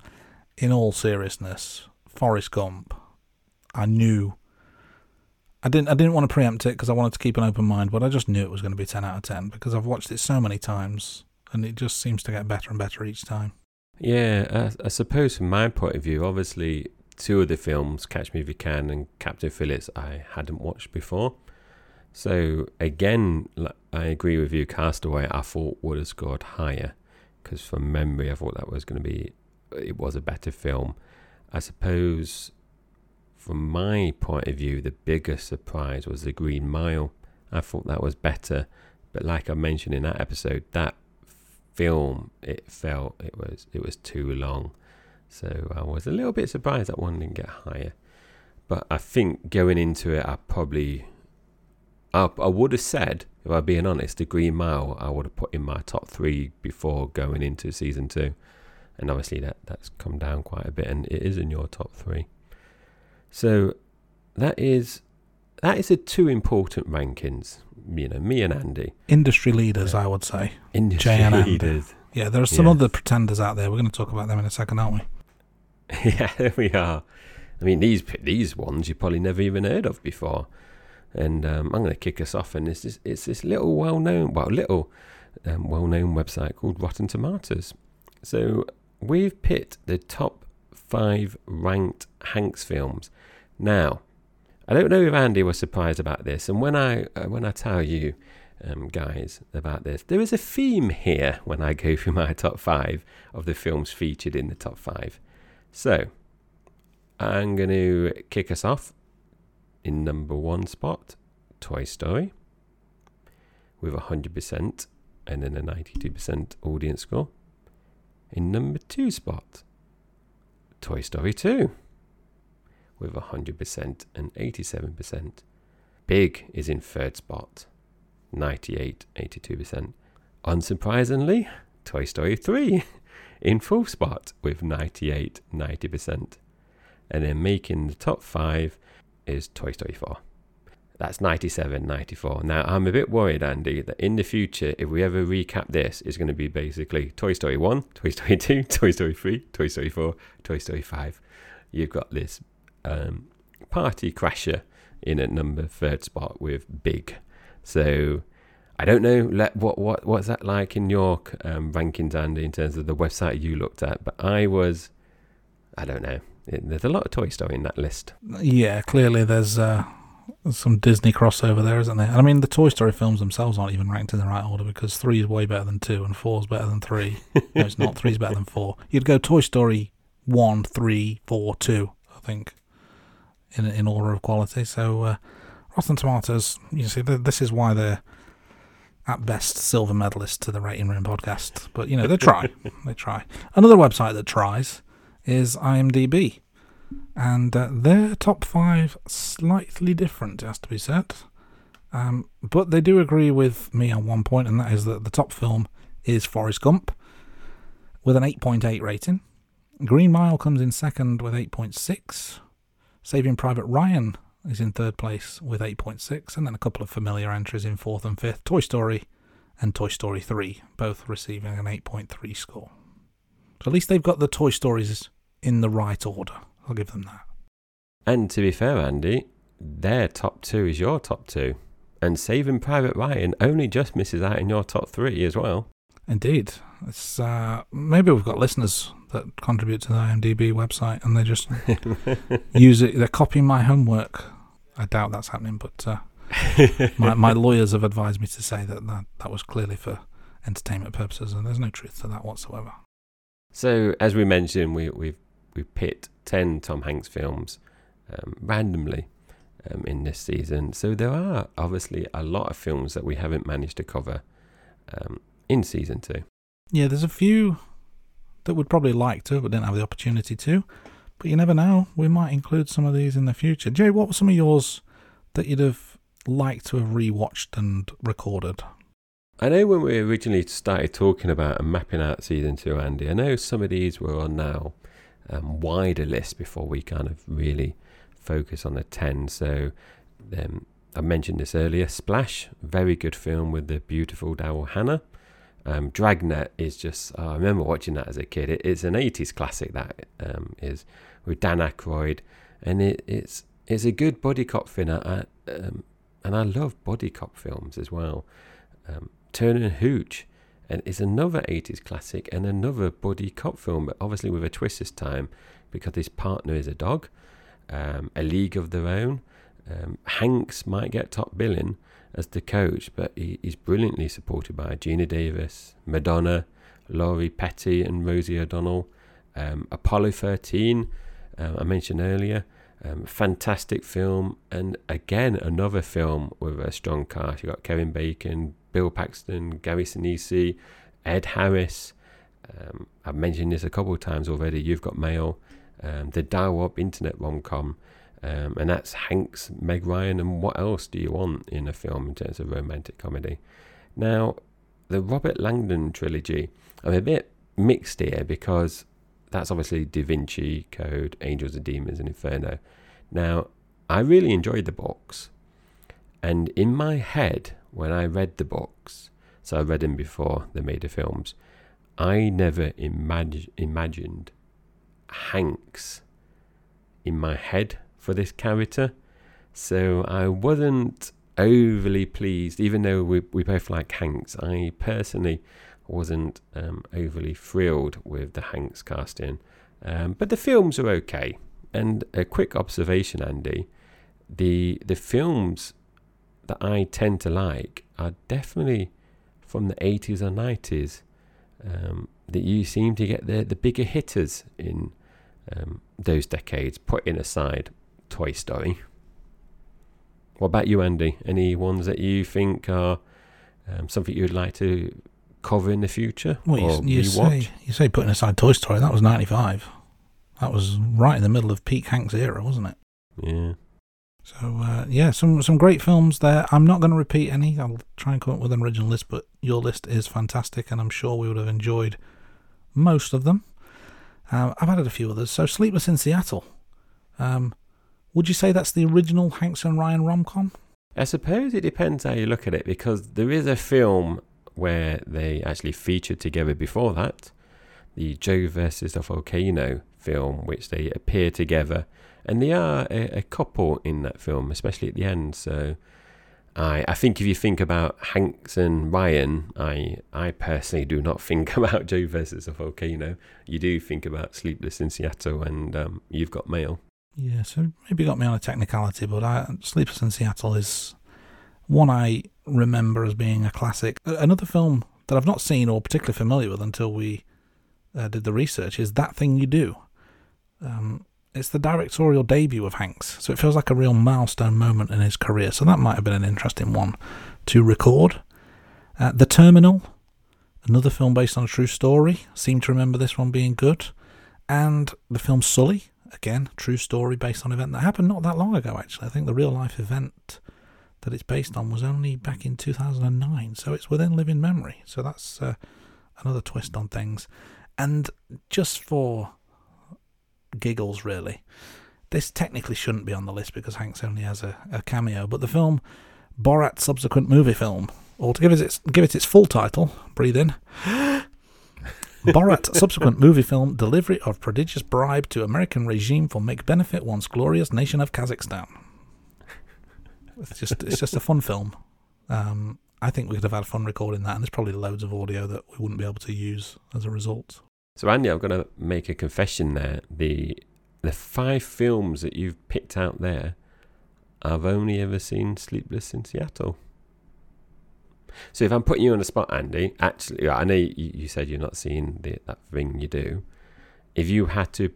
[SPEAKER 2] in all seriousness, Forrest Gump, I knew. I didn't. I didn't want to preempt it because I wanted to keep an open mind, but I just knew it was going to be ten out of ten because I've watched it so many times and it just seems to get better and better each time.
[SPEAKER 1] Yeah, I, I suppose from my point of view, obviously two of the films, Catch Me If You Can and Captain Phillips, I hadn't watched before. So again, I agree with you. Castaway, I thought would have scored higher because from memory, I thought that was going to be it was a better film. I suppose from my point of view, the biggest surprise was the Green Mile. I thought that was better, but like I mentioned in that episode, that film, it felt it was it was too long. So I was a little bit surprised that one didn't get higher. But I think going into it, I probably I, I would have said, if I'm being honest, the Green Mile I would have put in my top three before going into season two, and obviously that that's come down quite a bit, and it is in your top three. So that is that is the two important rankings you know, me and Andy.
[SPEAKER 2] Industry leaders, yeah. I would say.
[SPEAKER 1] Industry
[SPEAKER 2] Jay and
[SPEAKER 1] leaders.
[SPEAKER 2] Yeah, there are some yes. other pretenders out there. We're going to talk about them in a second, aren't we? <laughs>
[SPEAKER 1] yeah, there we are. I mean, these these ones you probably never even heard of before. And um, I'm going to kick us off, and it's this, it's this little well-known, well, little um, well-known website called Rotten Tomatoes. So we've picked the top five ranked Hanks films. Now, I don't know if Andy was surprised about this, and when I uh, when I tell you, um, guys, about this, there is a theme here when I go through my top five of the films featured in the top five. So, I'm going to kick us off in number one spot, Toy Story, with 100% and then a 92% audience score. In number two spot, Toy Story 2 with 100% and 87%. Big is in third spot, 98, 82%. Unsurprisingly, Toy Story 3 <laughs> in full spot with 98 90%. And then making the top five is Toy Story 4. That's 97, 94. Now, I'm a bit worried, Andy, that in the future, if we ever recap this, it's going to be basically Toy Story 1, Toy Story <laughs> 2, Toy Story 3, Toy Story 4, Toy Story 5. You've got this um, party crasher in at number third spot with Big. So I don't know let, what what what's that like in your um, rankings, Andy, in terms of the website you looked at. But I was, I don't know. It, there's a lot of Toy Story in that list.
[SPEAKER 2] Yeah, clearly there's uh, some Disney crossover there, isn't there? And I mean, the Toy Story films themselves aren't even ranked in the right order because three is way better than two and four is better than three. <laughs> no, it's not. Three is better than four. You'd go Toy Story one, three, four, two. I think in in order of quality. So uh, Rotten Tomatoes, you see, this is why they're at best silver medalists to the Rating Room podcast. But you know, they try. <laughs> they try. Another website that tries is IMDb, and uh, their top five slightly different, it has to be said. Um, but they do agree with me on one point, and that is that the top film is Forrest Gump with an 8.8 rating. Green Mile comes in second with 8.6. Saving Private Ryan is in third place with 8.6, and then a couple of familiar entries in fourth and fifth Toy Story and Toy Story 3, both receiving an 8.3 score. So at least they've got the Toy Stories in the right order. I'll give them that.
[SPEAKER 1] And to be fair, Andy, their top two is your top two. And Saving Private Ryan only just misses out in your top three as well.
[SPEAKER 2] Indeed. It's uh, maybe we've got listeners that contribute to the IMDb website and they just <laughs> use it. They're copying my homework. I doubt that's happening, but uh, my, my <laughs> lawyers have advised me to say that, that that was clearly for entertainment purposes, and there's no truth to that whatsoever.
[SPEAKER 1] So, as we mentioned, we we've we pit ten Tom Hanks films um, randomly um, in this season. So there are obviously a lot of films that we haven't managed to cover um, in season two.
[SPEAKER 2] Yeah, there's a few that would probably like to, but didn't have the opportunity to. But you never know. We might include some of these in the future. Jerry, what were some of yours that you'd have liked to have rewatched and recorded?
[SPEAKER 1] I know when we originally started talking about and mapping out season two, Andy, I know some of these were on now um, wider list before we kind of really focus on the 10. So um, I mentioned this earlier Splash, very good film with the beautiful Daryl Hannah. Um, Dragnet is just, oh, I remember watching that as a kid. It, it's an 80s classic that um, is with Dan Aykroyd, and it, it's it's a good body cop film. Um, and I love body cop films as well. Um, Turner and Hooch, and it's another 80s classic and another body cop film, but obviously with a twist this time because his partner is a dog. Um, a League of Their Own. Um, Hanks might get top billing as the coach, but he, he's brilliantly supported by Geena Davis, Madonna, Lori Petty, and Rosie O'Donnell. Um, Apollo 13, um, I mentioned earlier. Um, fantastic film, and again another film with a strong cast. You've got Kevin Bacon, Bill Paxton, Gary Sinise, Ed Harris. Um, I've mentioned this a couple of times already. You've got Mail, um, the dial up internet rom com, um, and that's Hanks, Meg Ryan, and what else do you want in a film in terms of romantic comedy? Now, the Robert Langdon trilogy, I'm a bit mixed here because that's obviously Da Vinci Code, Angels and Demons, and Inferno. Now, I really enjoyed the books, and in my head, when I read the books, so I read them before they made the films, I never imag- imagined Hanks in my head for this character. So I wasn't overly pleased, even though we, we both like Hanks. I personally wasn't um, overly thrilled with the Hanks casting. Um, but the films are okay. And a quick observation, Andy the the films that I tend to like are definitely from the 80s or 90s. Um, that you seem to get the, the bigger hitters in um, those decades, putting aside Toy Story. What about you, Andy? Any ones that you think are um, something you'd like to cover in the future
[SPEAKER 2] Well, you, you say you say putting aside Toy Story. That was ninety five. That was right in the middle of peak Hanks era, wasn't it?
[SPEAKER 1] Yeah.
[SPEAKER 2] So uh, yeah, some some great films there. I'm not going to repeat any. I'll try and come up with an original list, but your list is fantastic, and I'm sure we would have enjoyed most of them. Uh, I've added a few others. So Sleepless in Seattle. Um, would you say that's the original Hanks and Ryan rom com?
[SPEAKER 1] I suppose it depends how you look at it because there is a film where they actually featured together before that, the Joe versus the volcano film, which they appear together, and they are a, a couple in that film, especially at the end. So, I I think if you think about Hanks and Ryan, I I personally do not think <laughs> about Joe versus the volcano. You do think about Sleepless in Seattle and um, You've Got Mail.
[SPEAKER 2] Yeah, so maybe got me on a technicality, but I, in Seattle is one I remember as being a classic. Another film that I've not seen or particularly familiar with until we uh, did the research is That Thing You Do. Um, it's the directorial debut of Hanks, so it feels like a real milestone moment in his career. So that might have been an interesting one to record. Uh, the Terminal, another film based on a true story. Seem to remember this one being good. And the film Sully, again, true story based on an event that happened not that long ago, actually. I think the real life event that it's based on was only back in 2009, so it's within living memory. So that's uh, another twist on things. And just for giggles, really, this technically shouldn't be on the list because Hanks only has a, a cameo, but the film Borat's subsequent movie film, or to give it its, give it its full title, breathe in. Borat subsequent movie film delivery of prodigious bribe to American regime for make benefit once glorious nation of Kazakhstan. It's just it's just a fun film. Um, I think we could have had fun recording that, and there's probably loads of audio that we wouldn't be able to use as a result.
[SPEAKER 1] So Andy, I'm going to make a confession there. The the five films that you've picked out there, I've only ever seen Sleepless in Seattle. So if I'm putting you on the spot, Andy, actually, I know you, you said you're not seeing the, that thing you do. If you had to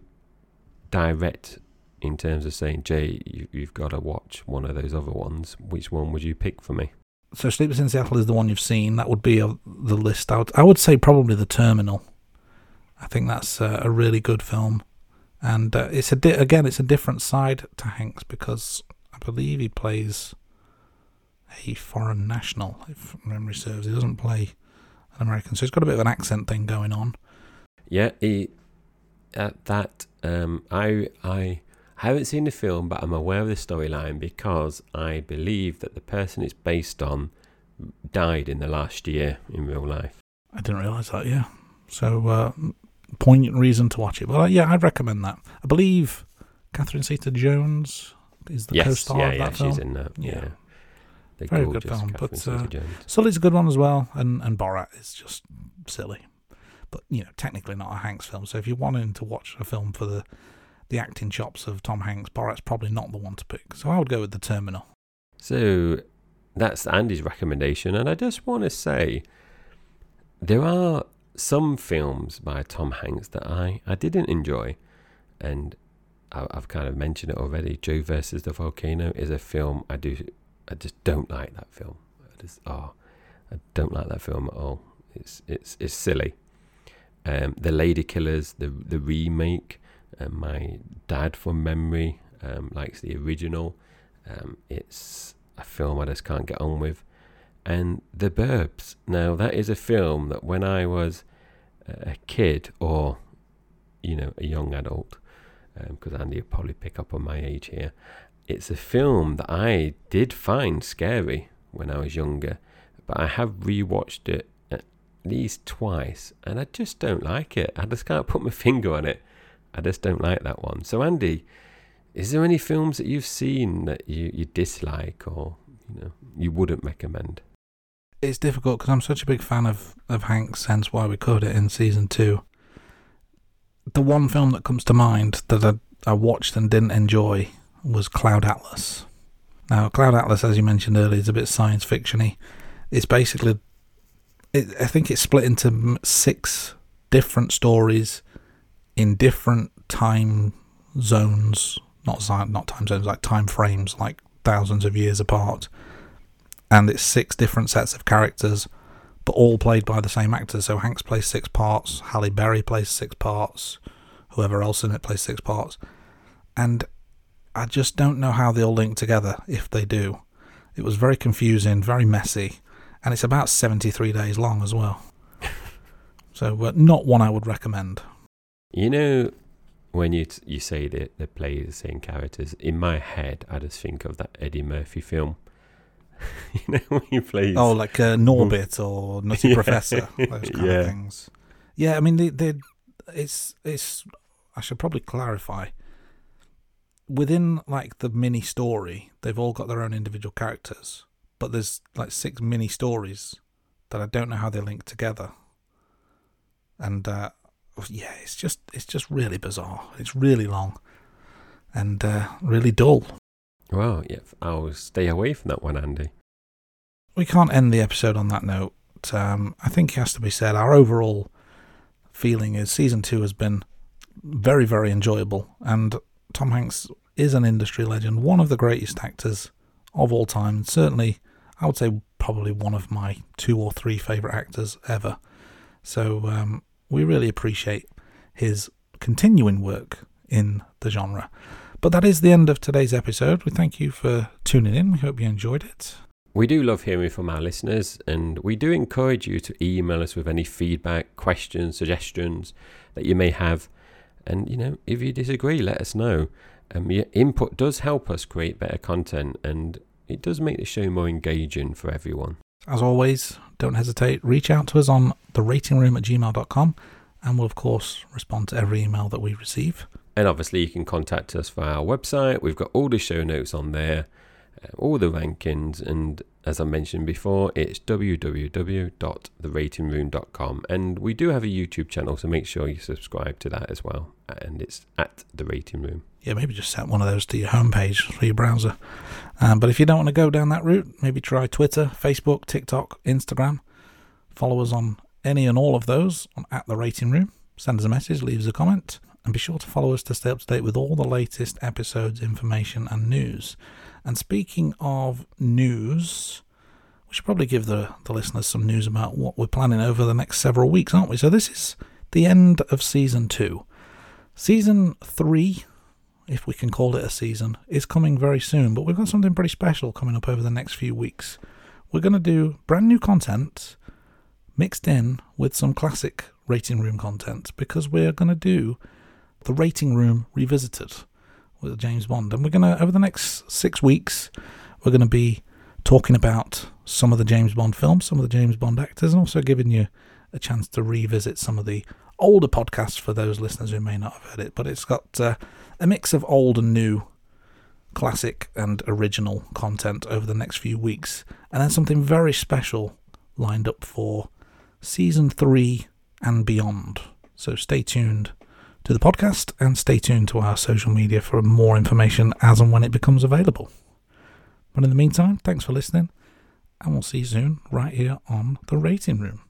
[SPEAKER 1] direct in terms of saying, Jay, you, you've got to watch one of those other ones, which one would you pick for me?
[SPEAKER 2] So Sleepless in Seattle is the one you've seen. That would be a, the list. I would, I would say probably The Terminal. I think that's a, a really good film, and uh, it's a di- again it's a different side to Hanks because I believe he plays a foreign national, if memory serves. He doesn't play an American, so he's got a bit of an accent thing going on.
[SPEAKER 1] Yeah, he, at that um, I I haven't seen the film, but I'm aware of the storyline because I believe that the person it's based on died in the last year in real life.
[SPEAKER 2] I didn't realise that. Yeah, so uh, poignant reason to watch it. But uh, yeah, I'd recommend that. I believe Catherine Zeta-Jones is the
[SPEAKER 1] yes,
[SPEAKER 2] co-star
[SPEAKER 1] yeah,
[SPEAKER 2] of
[SPEAKER 1] yeah,
[SPEAKER 2] that film.
[SPEAKER 1] she's in that. Yeah,
[SPEAKER 2] Yeah.
[SPEAKER 1] The
[SPEAKER 2] Very good film,
[SPEAKER 1] Catherine
[SPEAKER 2] but, uh, Sully's a good one as well, and and Borat is just silly, but you know technically not a Hanks film. So if you're wanting to watch a film for the the acting chops of Tom Hanks, Borat's probably not the one to pick. So I would go with The Terminal.
[SPEAKER 1] So that's Andy's recommendation, and I just want to say there are some films by Tom Hanks that I, I didn't enjoy, and I've kind of mentioned it already. Joe versus the volcano is a film I do I just don't like that film. I just oh I don't like that film at all. It's it's it's silly. Um, the Lady Killers, the the remake. Um, my dad, from memory, um, likes the original. Um, it's a film I just can't get on with. And The Burbs. Now, that is a film that when I was a kid or, you know, a young adult, because Andy will probably pick up on my age here, it's a film that I did find scary when I was younger, but I have rewatched it at least twice, and I just don't like it. I just can't put my <laughs> finger on it. I just don't like that one. So, Andy, is there any films that you've seen that you, you dislike or you know you wouldn't recommend?
[SPEAKER 2] It's difficult because I'm such a big fan of of Hanks, hence why we covered it in season two. The one film that comes to mind that I, I watched and didn't enjoy was Cloud Atlas. Now, Cloud Atlas, as you mentioned earlier, is a bit science fictiony. It's basically, it, I think it's split into six different stories in different time zones, not not time zones, like time frames, like thousands of years apart. And it's six different sets of characters, but all played by the same actors. So Hanks plays six parts, Halle Berry plays six parts, whoever else in it plays six parts, and I just don't know how they'll link together if they do. It was very confusing, very messy, and it's about 73 days long as well. <laughs> so, uh, not one I would recommend.
[SPEAKER 1] You know, when you t- you say that they play the same characters, in my head, I just think of that Eddie Murphy film. <laughs> you know, when he plays.
[SPEAKER 2] Oh, like uh, Norbit or <laughs> Nutty
[SPEAKER 1] Yeah.
[SPEAKER 2] Professor, those kind
[SPEAKER 1] Yeah.
[SPEAKER 2] of things. Yeah, I mean, they, they, it's, it's. I should probably clarify. Within like the mini story, they've all got their own individual characters, but there's like six mini stories that I don't know how they link together. And uh, yeah, it's just, it's just really bizarre. It's really long, and uh, really dull.
[SPEAKER 1] Well, yeah, I'll stay away from that one, Andy.
[SPEAKER 2] we can't end the episode on that note. Um, I think it has to be said our overall feeling is season two has been very, very enjoyable, and Tom Hanks is an industry legend, one of the greatest actors of all time, and certainly I would say probably one of my two or three favorite actors ever. So um, we really appreciate his continuing work in the genre. But that is the end of today's episode. We thank you for tuning in. We hope you enjoyed it.
[SPEAKER 1] We do love hearing from our listeners, and we do encourage you to email us with any feedback, questions, suggestions that you may have. And you know, if you disagree, let us know. Um, your input does help us create better content, and it does make the show more engaging for everyone.
[SPEAKER 2] As always, don't hesitate. Reach out to us on the ratingroom at gmail.com and we'll, of course, respond to every email that we receive.
[SPEAKER 1] And obviously, you can contact us via our website. We've got all the show notes on there, all the rankings, and as I mentioned before, it's www.theratingroom.com. And we do have a YouTube channel, so make sure you subscribe to that as well. And it's at the Rating Room.
[SPEAKER 2] Yeah, maybe just set one of those to your homepage for your browser. Um, but if you don't want to go down that route, maybe try Twitter, Facebook, TikTok, Instagram. Follow us on any and all of those on at the Rating Room. Send us a message, leave us a comment, and be sure to follow us to stay up to date with all the latest episodes, information, and news. And speaking of news, we should probably give the, the listeners some news about what we're planning over the next several weeks, aren't we? So this is the end of season two. Season three, if we can call it a season, is coming very soon, but we've got something pretty special coming up over the next few weeks. We're going to do brand new content mixed in with some classic rating room content because we're going to do the rating room revisited with James Bond. And we're going to, over the next six weeks, we're going to be talking about some of the James Bond films, some of the James Bond actors, and also giving you a chance to revisit some of the older podcasts for those listeners who may not have heard it. But it's got uh, a mix of old and new, classic and original content over the next few weeks, and then something very special lined up for season three and beyond. So stay tuned to the podcast and stay tuned to our social media for more information as and when it becomes available. But in the meantime, thanks for listening, and we'll see you soon right here on the Rating
[SPEAKER 3] Room.